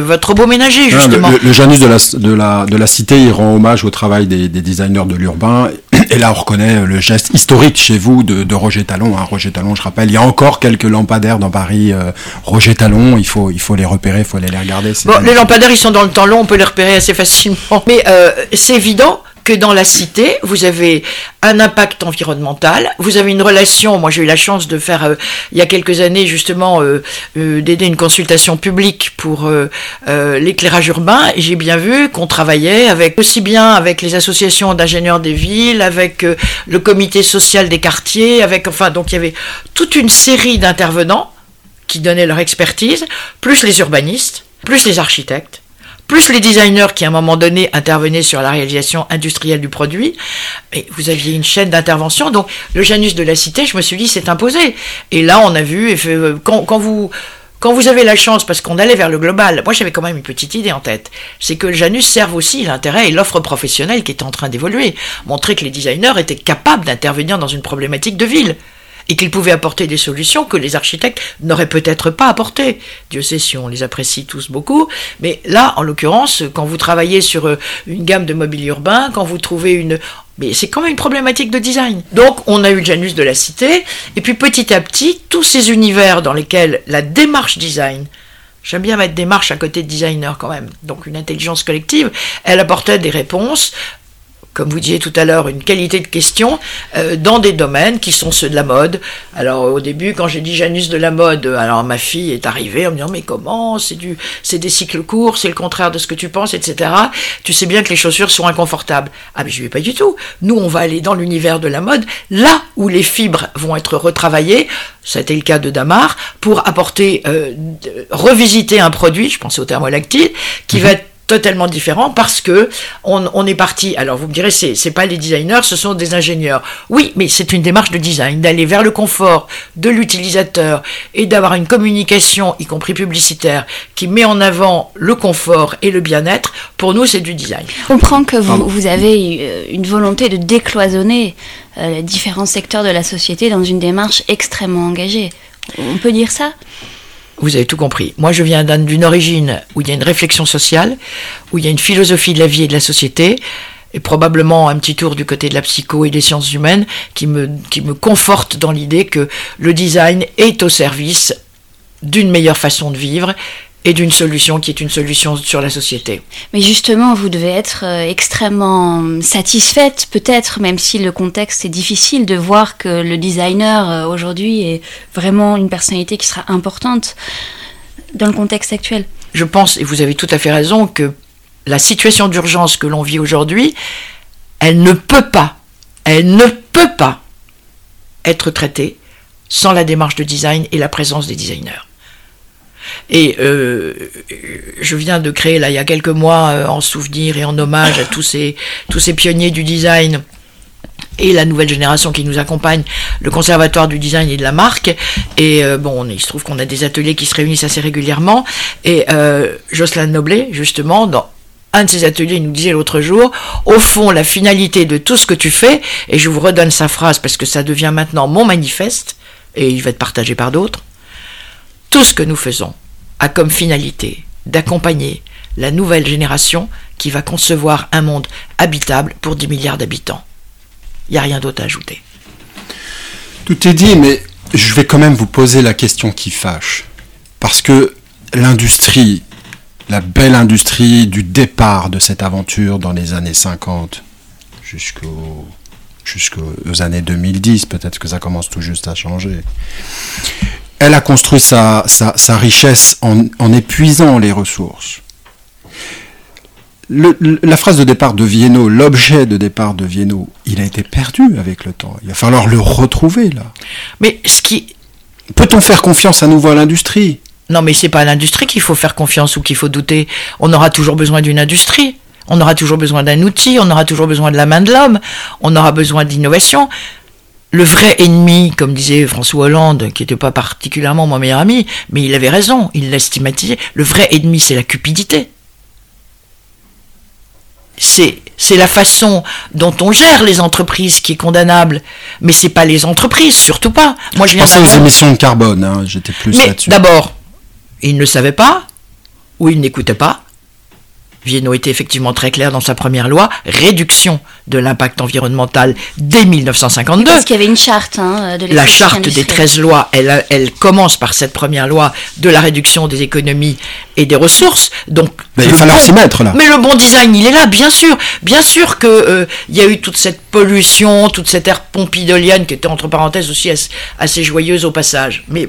votre robot ménager, justement. le, Janus de la, de, la, de la cité, il rend hommage au travail des, des designers de l'urbain. Et là, on reconnaît le geste historique chez vous de, Roger Talon. Hein. Roger Talon, je rappelle, il y a encore quelques lampadaires dans Paris. Euh, Roger Talon, il faut, il faut les repérer, il faut aller les regarder. Bon, les lampadaires, ils sont dans le temps long, on peut les repérer assez facilement. Mais euh, c'est évident que dans la cité, vous avez un impact environnemental, vous avez une relation, moi j'ai eu la chance de faire euh, il y a quelques années justement euh, euh, d'aider une consultation publique pour l'éclairage urbain et j'ai bien vu qu'on travaillait avec aussi bien avec les associations d'ingénieurs des villes, avec le comité social des quartiers, avec enfin donc il y avait toute une série d'intervenants qui donnaient leur expertise, plus les urbanistes, plus les architectes plus les designers qui à un moment donné intervenaient sur la réalisation industrielle du produit, et vous aviez une chaîne d'intervention. Donc le Janus de la cité, je me suis dit, c'est imposé. Et là, on a vu, euh, quand, vous avez la chance, parce qu'on allait vers le global, moi j'avais quand même une petite idée en tête, c'est que le Janus serve aussi l'intérêt et l'offre professionnelle qui est en train d'évoluer. Montrer que les designers étaient capables d'intervenir dans une problématique de ville et qu'ils pouvaient apporter des solutions que les architectes n'auraient peut-être pas apportées. Dieu sait si on les apprécie tous beaucoup, mais là, en l'occurrence, quand vous travaillez sur euh, une gamme de mobilier urbain, quand vous trouvez une... Mais c'est quand même une problématique de design. Donc on a eu Janus de la cité, et puis petit à petit, tous ces univers dans lesquels la démarche design, J'aime bien mettre démarche à côté de designer quand même. Donc une intelligence collective, elle apportait des réponses comme vous disiez tout à l'heure, une qualité de question euh, dans des domaines qui sont ceux de la mode. Alors au début, quand j'ai dit Janus de la mode, alors ma fille est arrivée en me disant mais comment? C'est du, c'est des cycles courts, c'est le contraire de ce que tu penses, etc. Tu sais bien que les chaussures sont inconfortables. Ah mais je ai pas du tout. Nous on va aller dans l'univers de la mode, là où les fibres vont être retravaillées. Ça a été le cas de Damar pour apporter, euh, revisiter un produit. Je pense au thermolactyle qui mhm. va être totalement différent parce que on, est parti. Alors vous me direz, c'est, c'est pas les designers, ce sont des ingénieurs. Oui, mais c'est une démarche de design, d'aller vers le confort de l'utilisateur et d'avoir une communication, y compris publicitaire, qui met en avant le confort et le bien-être. Pour nous, c'est du design. On comprend que vous, vous avez euh, une volonté de décloisonner euh, les différents secteurs de la société dans une démarche extrêmement engagée. On peut dire ça? Vous avez tout compris. Moi, je viens d'une origine où il y a une réflexion sociale, où il y a une philosophie de la vie et de la société, et probablement un petit tour du côté de la psycho et des sciences humaines qui me, qui conforte dans l'idée que le design est au service d'une meilleure façon de vivre et d'une solution qui est une solution sur la société. Mais justement, vous devez être euh, extrêmement satisfaite, peut-être, même si le contexte est difficile, de voir que le designer euh, aujourd'hui est vraiment une personnalité qui sera importante dans le contexte actuel. Je pense, et vous avez tout à fait raison, que la situation d'urgence que l'on vit aujourd'hui, elle ne peut pas, elle ne peut pas être traitée sans la démarche de design et la présence des designers. Et euh, je viens de créer, là, il y a quelques mois, euh, en souvenir et en hommage à tous ces, tous ces pionniers du design, et la nouvelle génération qui nous accompagne, le conservatoire du design et de la marque. Et euh, bon, il se trouve qu'on a des ateliers qui se réunissent assez régulièrement. Et Jocelyn Noblet, justement, dans un de ces ateliers, il nous disait l'autre jour, au fond, la finalité de tout ce que tu fais, et je vous redonne sa phrase parce que ça devient maintenant mon manifeste, et il va être partagé par d'autres, tout ce que nous faisons a comme finalité d'accompagner la nouvelle génération qui va concevoir un monde habitable pour 10 milliards d'habitants. Il n'y a rien d'autre à ajouter. Tout est dit, mais je vais quand même vous poser la question qui fâche. Parce que l'industrie, la belle industrie du départ de cette aventure dans les années 50 jusqu'aux années 2010, peut-être que ça commence tout juste à changer elle a construit sa, richesse en, épuisant les ressources. la phrase de départ de Vienno, l'objet de départ de Vienno, il a été perdu avec le temps. Il va falloir le retrouver là. Mais ce qui, Peut-on faire confiance à nouveau à l'industrie? Non, mais c'est pas à l'industrie qu'il faut faire confiance ou qu'il faut douter. On aura toujours besoin d'une industrie. On aura toujours besoin d'un outil, on aura toujours besoin de la main de l'homme, on aura besoin d'innovation. Le vrai ennemi, comme disait François Hollande, qui n'était pas particulièrement mon meilleur ami, mais il avait raison, il l'a stigmatisé, le vrai ennemi c'est la cupidité. C'est, c'est la façon dont on gère les entreprises qui est condamnable, mais c'est pas les entreprises, surtout pas. Moi je viens aux émissions de carbone, hein, j'étais plus là-dessus. D'abord, il ne savait pas, ou il n'écoutait pas, Viennot était effectivement très clair dans sa première loi, réduction de l'impact environnemental dès 1952. Parce qu'il y avait une charte hein, de La charte des 13 lois, elle, elle commence par cette première loi de la réduction des économies et des ressources. Donc, mais il va s'y mettre là. Mais le bon design, il est là, bien sûr. Bien sûr qu'il euh, il y a eu toute cette pollution, toute cette ère pompidolienne qui était entre parenthèses aussi assez, assez joyeuse au passage. Mais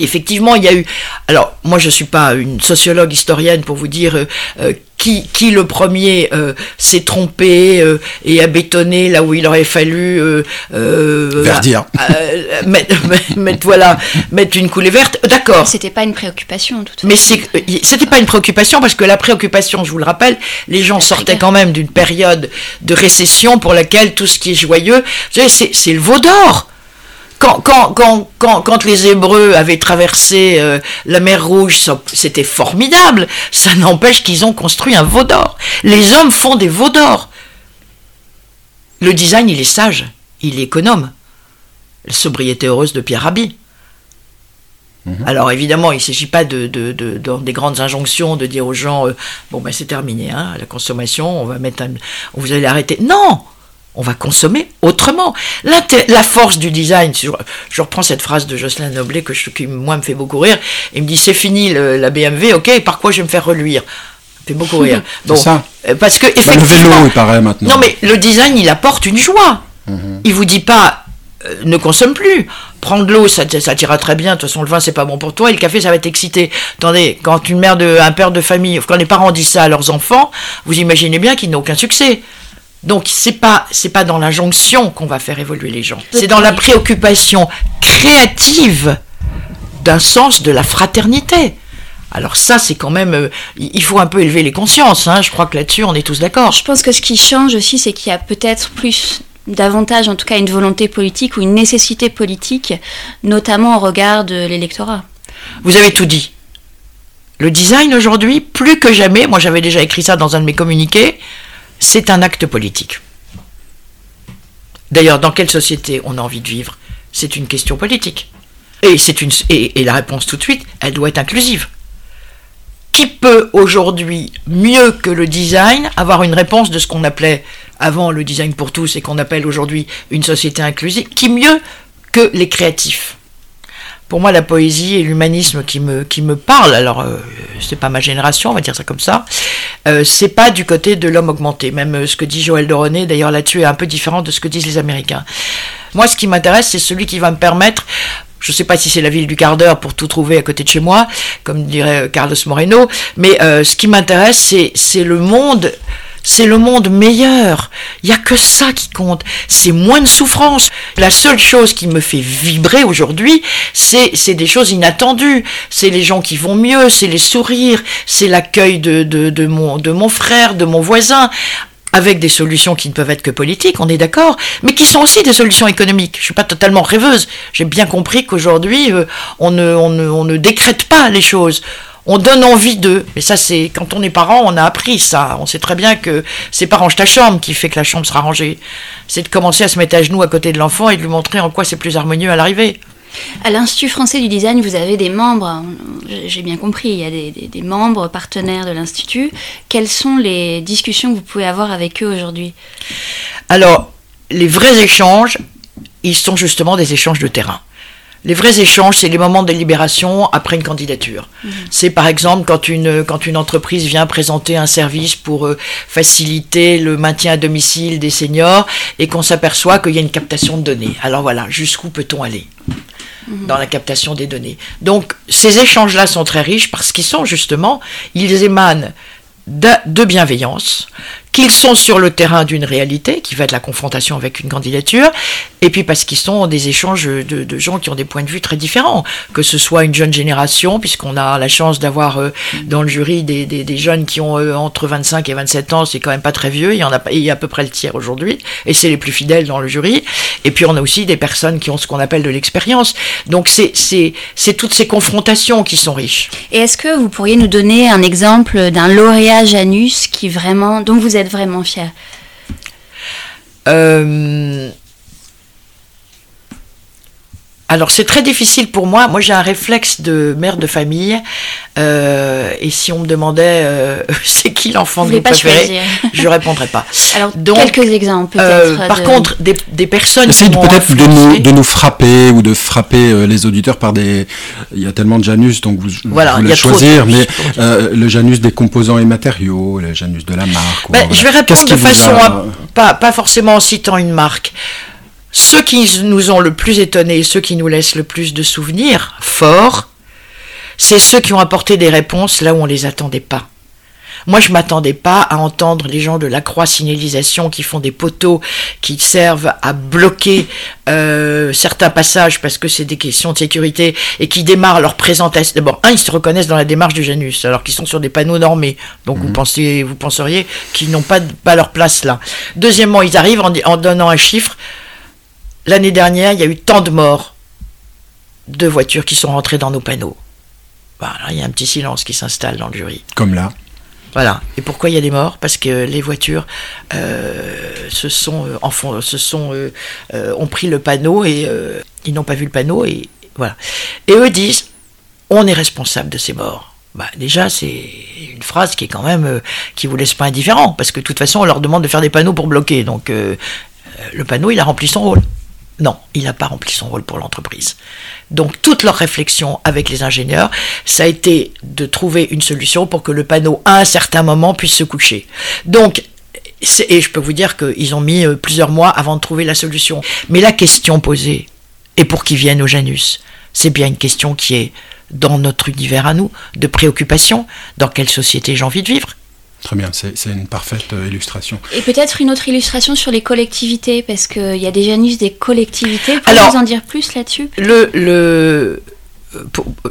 effectivement, il y a eu. Alors, moi, je ne suis pas une sociologue historienne pour vous dire euh, euh, qui, qui, le premier euh, s'est trompé et a bétonné là où il aurait fallu. Verdir. mettre, mettre, voilà, mettre une coulée verte. D'accord. C'était pas une préoccupation, tout Mais c'était pas une préoccupation parce que la préoccupation, je vous le rappelle, les gens sortaient quand même d'une période de récession pour laquelle tout ce qui est joyeux, c'est le veau d'or quand, quand, quand, quand, quand les Hébreux avaient traversé euh, la mer Rouge, c'était formidable. Ça n'empêche qu'ils ont construit un veau d'or. Les hommes font des veaux d'or. Le design, il est sage, il est économe. La sobriété heureuse de Pierre Rabhi. Mhm. Alors évidemment, il ne s'agit pas de, de, de, des grandes injonctions de dire aux gens euh, bon ben c'est terminé, hein, la consommation, on va mettre un, vous allez arrêter. Non, on va consommer autrement. La force du design, je, reprends cette phrase de Jocelyn Noblet que qui moi me fait beaucoup rire, il me dit c'est fini la BMW, ok, par quoi je vais me faire reluire? Fait beaucoup rire. Ça. Euh, parce que effectivement, bah, le vélo, il paraît maintenant. Non, mais le design, il apporte une joie. Mhm. Il vous dit pas, euh, ne consomme plus. Prendre l'eau, ça, ça t'ira très bien. De toute façon, le vin, c'est pas bon pour toi. Et le café, ça va t'exciter. Attendez, quand une mère de, un père de famille, quand les parents disent ça à leurs enfants, vous imaginez bien qu'ils n'ont aucun succès. Donc c'est pas c'est pas dans l'injonction qu'on va faire évoluer les gens. C'est dans la préoccupation créative d'un sens de la fraternité. Alors ça, c'est quand même, euh, il faut un peu élever les consciences. Hein. Je crois que là-dessus, on est tous d'accord. Je pense que ce qui change aussi, c'est qu'il y a peut-être plus, davantage, en tout cas, une volonté politique ou une nécessité politique, notamment au regard de l'électorat. Vous avez tout dit. Le design aujourd'hui, plus que jamais, moi j'avais déjà écrit ça dans un de mes communiqués, c'est un acte politique. D'ailleurs, dans quelle société on a envie de vivre C'est une question politique. Et, c'est une, et, la réponse tout de suite, elle doit être inclusive. Qui peut aujourd'hui, mieux que le design, avoir une réponse de ce qu'on appelait avant le design pour tous et qu'on appelle aujourd'hui une société inclusive? Qui mieux que les créatifs? Pour moi, la poésie et l'humanisme qui me, qui me parlent, alors euh, c'est pas ma génération, on va dire ça comme ça, euh, c'est pas du côté de l'homme augmenté. Même euh, ce que dit Joël Doronnet, d'ailleurs là-dessus, est un peu différent de ce que disent les Américains. Moi, ce qui m'intéresse, c'est celui qui va me permettre je ne sais pas si c'est la ville du quart d'heure pour tout trouver à côté de chez moi, comme dirait Carlos Moreno, mais ce qui m'intéresse, c'est le monde c'est le monde meilleur. Il n'y a que ça qui compte. C'est moins de souffrance. La seule chose qui me fait vibrer aujourd'hui, c'est, c'est des choses inattendues. C'est les gens qui vont mieux, c'est les sourires, c'est l'accueil de, de, de, mon, de mon frère, de mon voisin avec des solutions qui ne peuvent être que politiques, on est d'accord, mais qui sont aussi des solutions économiques. Je ne suis pas totalement rêveuse. J'ai bien compris qu'aujourd'hui, euh, on, ne, on, ne, on ne décrète pas les choses on donne envie d'eux. Mais ça, c'est quand on est parent, on a appris ça. On sait très bien que c'est pas range ta chambre qui fait que la chambre sera rangée. C'est de commencer à se mettre à genoux à côté de l'enfant et de lui montrer en quoi c'est plus harmonieux à l'arrivée. À l'Institut français du design, vous avez des membres, j'ai bien compris, il y a des, membres partenaires de l'Institut. Quelles sont les discussions que vous pouvez avoir avec eux aujourd'hui? Alors, les vrais échanges, ils sont justement des échanges de terrain. Les vrais échanges, c'est les moments de libération après une candidature. Mhm. C'est par exemple quand une, quand une entreprise vient présenter un service pour euh, faciliter le maintien à domicile des seniors et qu'on s'aperçoit qu'il y a une captation de données. Alors voilà, jusqu'où peut-on aller mhm. dans la captation des données? Donc ces échanges-là sont très riches parce qu'ils sont justement, ils émanent de, de bienveillance, qu'ils sont sur le terrain d'une réalité, qui va être la confrontation avec une candidature, et puis parce qu'ils sont des échanges de, gens qui ont des points de vue très différents, que ce soit une jeune génération, puisqu'on a la chance d'avoir euh, dans le jury des, des, jeunes qui ont euh, entre 25 et 27 ans, c'est quand même pas très vieux, il y en a, il y a à peu près le tiers aujourd'hui, et c'est les plus fidèles dans le jury, et puis on a aussi des personnes qui ont ce qu'on appelle de l'expérience. Donc c'est toutes ces confrontations qui sont riches. Et est-ce que vous pourriez nous donner un exemple d'un lauréat Janus qui vraiment, dont vous êtes vraiment fier euh, alors c'est très difficile pour moi. Moi j'ai un réflexe de mère de famille. Euh, et si on me demandait euh, c'est qui l'enfant de vous préféré, je répondrais pas. Alors Donc, quelques exemples euh, par contre des, des personnes. Essayez peut-être de nous, de nous frapper ou de frapper les auditeurs par des. Il y a tellement de Janus donc vous, voilà, voulez choisir, mais le Janus des composants et matériaux, le Janus de la marque. Ben, je vais répondre de façon pas pas forcément en citant une marque. Ceux qui nous ont le plus étonnés, ceux qui nous laissent le plus de souvenirs forts, c'est ceux qui ont apporté des réponses là où on ne les attendait pas. Moi, je m'attendais pas à entendre les gens de la croix signalisation qui font des poteaux qui servent à bloquer euh, certains passages parce que c'est des questions de sécurité et qui démarrent leur présentation. D'abord, un, ils se reconnaissent dans la démarche du Janus, alors qu'ils sont sur des panneaux normés. Donc, vous, mhm. pensez, vous penseriez qu'ils n'ont pas, pas leur place là. Deuxièmement, ils arrivent en donnant un chiffre l'année dernière, il y a eu tant de morts de voitures qui sont rentrées dans nos panneaux. Voilà, il y a un petit silence qui s'installe dans le jury. Comme là. Voilà. Et pourquoi il y a des morts? Parce que les voitures euh, se sont, euh, se sont, euh, ont pris le panneau et ils n'ont pas vu le panneau et voilà. Et eux disent, on est responsable de ces morts. Bah, déjà, c'est une phrase qui est quand même qui vous laisse pas indifférent parce que de toute façon, on leur demande de faire des panneaux pour bloquer. Donc, le panneau, il a rempli son rôle. Non, il n'a pas rempli son rôle pour l'entreprise. Donc toute leur réflexion avec les ingénieurs, ça a été de trouver une solution pour que le panneau, à un certain moment, puisse se coucher. Donc, et je peux vous dire qu'ils ont mis euh, plusieurs mois avant de trouver la solution. Mais la question posée, et pour qu'ils viennent au Janus, c'est bien une question qui est dans notre univers à nous, de préoccupation, dans quelle société j'ai envie de vivre, Très bien, c'est une parfaite euh, illustration. Et peut-être une autre illustration sur les collectivités, parce qu'il y a des Janus des collectivités. Pouvez vous en dire plus là-dessus? le, le,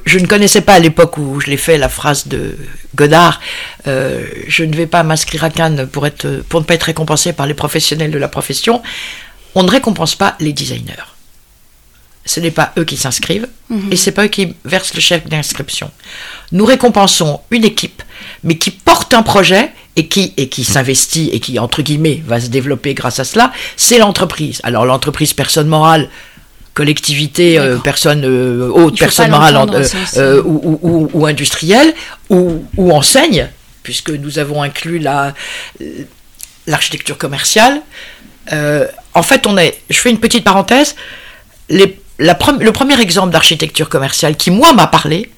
Je ne connaissais pas à l'époque où je l'ai fait la phrase de Godard euh, Je ne vais pas m'inscrire à Cannes pour, être, pour ne pas être récompensé par les professionnels de la profession. On ne récompense pas les designers. Ce n'est pas eux qui s'inscrivent mhm. et c'est pas eux qui versent le chèque d'inscription. Nous récompensons une équipe mais qui porte un projet et qui, et qui s'investit et qui, entre guillemets, va se développer grâce à cela, c'est l'entreprise. Alors l'entreprise, personne morale, collectivité, euh, personne euh, haute, personne morale euh, ou, ou, industrielle, ou, enseigne, puisque nous avons inclus la, l'architecture commerciale. en fait, on est, je fais une petite parenthèse, les, le premier exemple d'architecture commerciale qui, moi, m'a parlé,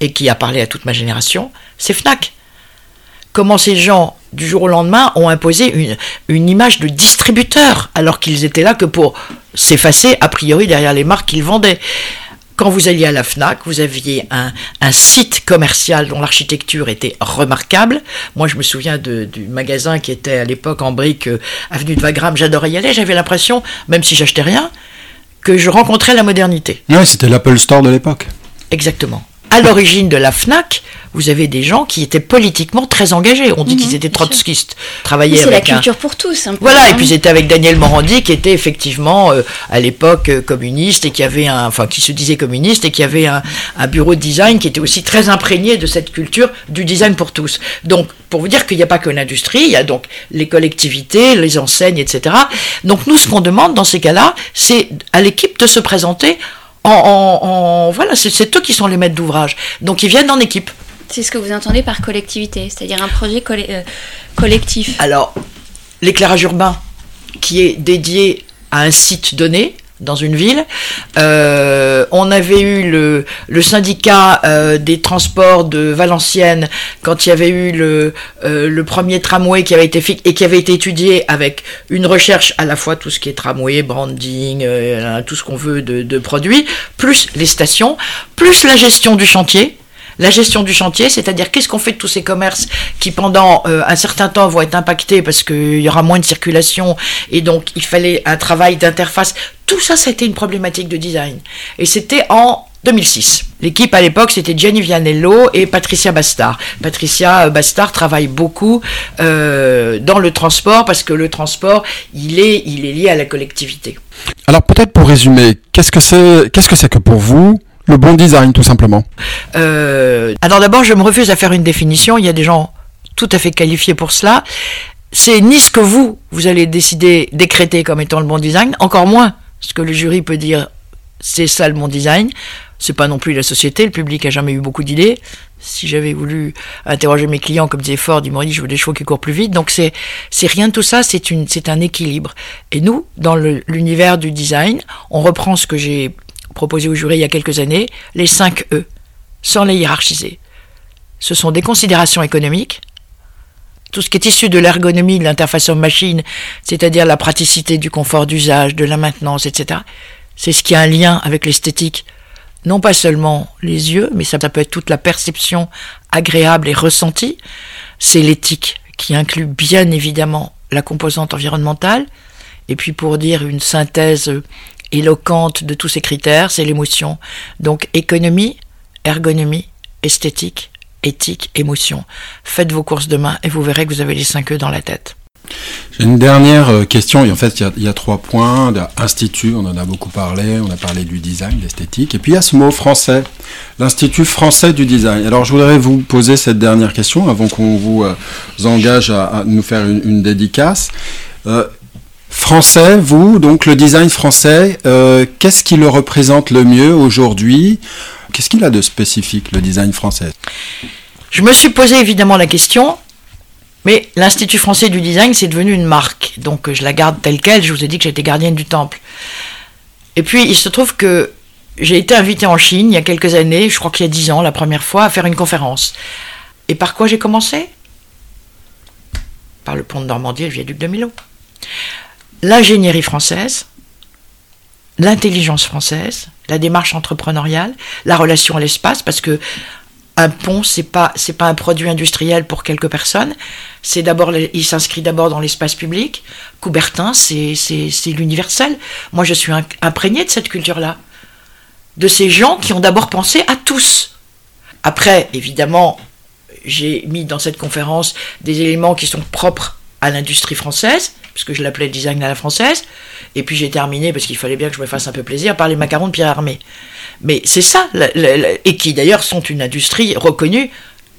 et qui a parlé à toute ma génération, c'est Fnac. Comment ces gens, du jour au lendemain, ont imposé une, image de distributeur, alors qu'ils étaient là que pour s'effacer, a priori, derrière les marques qu'ils vendaient. Quand vous alliez à la FNAC, vous aviez un, site commercial dont l'architecture était remarquable. Moi, je me souviens du magasin qui était à l'époque en brique, euh, avenue de Wagram. J'adorais y aller. J'avais l'impression, même si j'achetais rien, que je rencontrais la modernité. Oui, c'était l'Apple Store de l'époque. Exactement à l'origine de la FNAC, vous avez des gens qui étaient politiquement très engagés. On dit mhm, qu'ils étaient trotskistes. Travaillaient C'est la culture pour tous. voilà, et puis c'était avec Daniel Morandi qui était effectivement euh, à l'époque euh, communiste et qui avait un, enfin qui se disait communiste et qui avait un, bureau de design qui était aussi très imprégné de cette culture du design pour tous. Donc pour vous dire qu'il n'y a pas que l'industrie, il y a donc les collectivités, les enseignes, etc. Donc nous, ce qu'on demande dans ces cas-là, c'est à l'équipe de se présenter en, voilà, c'est eux qui sont les maîtres d'ouvrage. Donc ils viennent en équipe. C'est ce que vous entendez par collectivité, c'est-à-dire un projet euh, collectif. Alors, l'éclairage urbain, qui est dédié à un site donné, dans une ville. Euh, on avait eu le, le syndicat euh, des transports de Valenciennes quand il y avait eu le, euh, le premier tramway qui avait été et qui avait été étudié avec une recherche à la fois tout ce qui est tramway, branding, tout ce qu'on veut de, de produits, plus les stations, plus la gestion du chantier la gestion du chantier, c'est-à-dire qu'est-ce qu'on fait de tous ces commerces qui pendant euh, un certain temps vont être impactés parce qu'il y aura moins de circulation et donc il fallait un travail d'interface. Tout ça, c'était une problématique de design. Et c'était en 2006. L'équipe à l'époque, c'était Gianni Vianello et Patricia Bastard. Patricia Bastard travaille beaucoup euh, dans le transport parce que le transport, il est, lié à la collectivité. Alors peut-être pour résumer, qu'est-ce que c'est que pour vous le bon design, tout simplement euh, Alors d'abord, je me refuse à faire une définition. Il y a des gens tout à fait qualifiés pour cela. C'est ni ce que vous, vous allez décider, décréter comme étant le bon design, encore moins ce que le jury peut dire, c'est ça le bon design. C'est pas non plus la société, le public a jamais eu beaucoup d'idées. Si j'avais voulu interroger mes clients, comme disait Ford, ils m'auraient dit je veux des chevaux qui courent plus vite. Donc c'est c'est rien de tout ça, c'est une c'est un équilibre. Et nous, dans l'univers du design, on reprend ce que j'ai proposé au jury il y a quelques années, les 5 E, sans les hiérarchiser. Ce sont des considérations économiques, tout ce qui est issu de l'ergonomie, de l'interface homme-machine, c'est-à-dire la praticité du confort d'usage, de la maintenance, etc. C'est ce qui a un lien avec l'esthétique non pas seulement les yeux, mais ça, peut être toute la perception agréable et ressentie. C'est l'éthique qui inclut bien évidemment la composante environnementale. Et puis pour dire une synthèse éloquente de tous ces critères, c'est l'émotion. Donc économie, ergonomie, esthétique, éthique, émotion. Faites vos courses demain et vous verrez que vous avez les 5 E dans la tête. J'ai une dernière euh, question, et en fait il y, a, trois points. Institut, on en a beaucoup parlé, on a parlé du design, l'esthétique, et puis il y a ce mot français, l'Institut français du design. Alors je voudrais vous poser cette dernière question avant qu'on vous euh, engage à, nous faire une, dédicace. Euh, français, vous, donc le design français, qu'est-ce qui le représente le mieux aujourd'hui? Qu'est-ce qu'il a de spécifique, le design français? Je me suis posé évidemment la question, mais l'Institut français du design, c'est devenu une marque. Donc je la garde telle qu'elle. Je vous ai dit que j'étais gardienne du temple. Et puis il se trouve que j'ai été invitée en Chine il y a quelques années, je crois qu'il y a dix ans, la première fois, à faire une conférence. Et par quoi j'ai commencé? Par le pont de Normandie et le viaduc de Milo. L'ingénierie française, l'intelligence française, la démarche entrepreneuriale, la relation à l'espace, parce que un pont, c'est pas pas un produit industriel pour quelques personnes. Il s'inscrit d'abord dans l'espace public. Coubertin, c'est c'est l'universel. Moi, je suis imprégné de cette culture-là, de ces gens qui ont d'abord pensé à tous. Après, évidemment, j'ai mis dans cette conférence des éléments qui sont propres à l'industrie française, puisque je l'appelais design à la française. Et puis j'ai terminé, parce qu'il fallait bien que je me fasse un peu plaisir, par les macarons de Pierre Armé. Mais c'est ça, et qui d'ailleurs sont une industrie reconnue,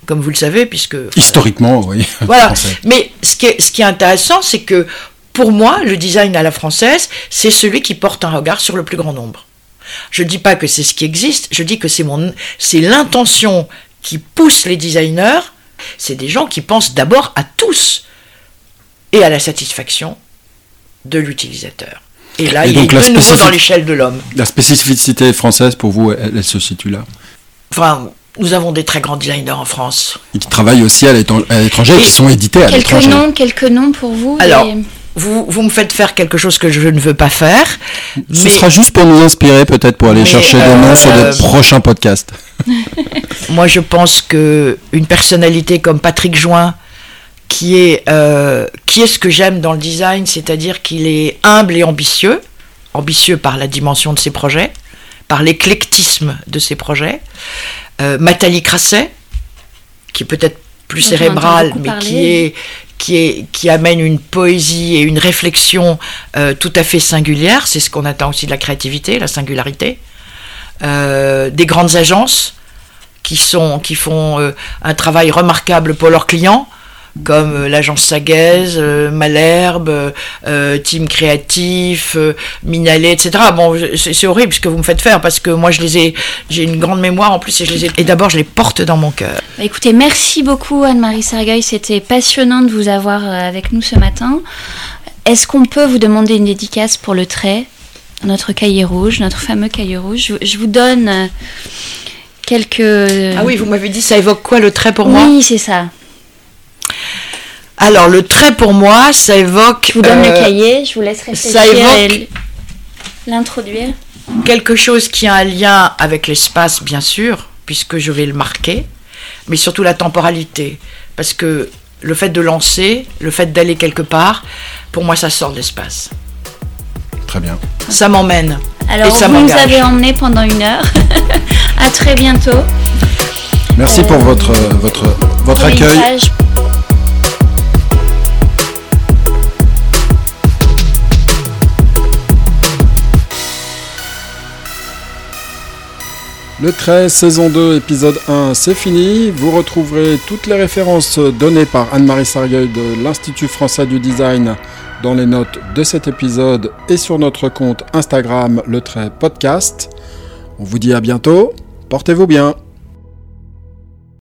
comme vous le savez, puisque... Historiquement, oui. Voilà, mais ce qui est, ce qui est intéressant, c'est que pour moi, le design à la française, c'est celui qui porte un regard sur le plus grand nombre. Je ne dis pas que c'est ce qui existe, je dis que c'est mon, c'est l'intention qui pousse les designers. C'est des gens qui pensent d'abord à tous et à la satisfaction de l'utilisateur. Et là, il est de nouveau dans l'échelle de l'homme. La spécificité française, pour vous, elle, se situe là Enfin, nous avons des très grands designers en France. Et qui travaillent aussi à l'étranger, qui sont édités à l'étranger. Quelques noms, quelques noms pour vous Alors, vous, vous, me faites faire quelque chose que je ne veux pas faire. Ce sera juste pour nous inspirer, peut-être, pour aller chercher des noms sur de euh, prochains podcasts. Moi, je pense que une personnalité comme Patrick Join, qui est, euh, qui est ce que j'aime dans le design, c'est-à-dire qu'il est humble et ambitieux, ambitieux par la dimension de ses projets, par l'éclectisme de ses projets. Euh, Matali Crasset, qui est peut-être plus cérébral, mais qui est, qui, est, qui amène une poésie et une réflexion euh, tout à fait singulière. C'est ce qu'on attend aussi de la créativité, la singularité. Euh, des grandes agences qui, sont, qui font un travail remarquable pour leurs clients comme euh, l'agence Sagaise, euh, Malherbe, euh, Team Créatif, Minalet, etc. Bon, c'est horrible ce que vous me faites faire parce que moi je les ai, j'ai une grande mémoire en plus et je les ai, et d'abord je les porte dans mon cœur. Bah, écoutez, merci beaucoup Anne-Marie Sargueil, c'était passionnant de vous avoir avec nous ce matin. Est-ce qu'on peut vous demander une dédicace pour le trait, notre cahier rouge, notre fameux cahier rouge? Je, vous donne quelques. Ah oui, vous m'avez dit ça évoque quoi le trait pour moi? Oui, c'est ça. Alors, le trait pour moi, ça évoque. Je vous donne le euh, cahier, je vous laisse réfléchir ça évoque l'introduire. Quelque chose qui a un lien avec l'espace, bien sûr, puisque je vais le marquer, mais surtout la temporalité. Parce que le fait de lancer, le fait d'aller quelque part, pour moi, ça sort de l'espace. Très bien. Ça m'emmène. Alors, ça vous nous avez emmené pendant une heure. à très bientôt. Merci pour votre, votre, votre Pour une accueil. Le 13, saison 2, épisode 1, c'est fini. Vous retrouverez toutes les références données par Anne-Marie Sargueil de l'Institut français du design dans les notes de cet épisode et sur notre compte Instagram, le trait podcast. On vous dit à bientôt. Portez-vous bien.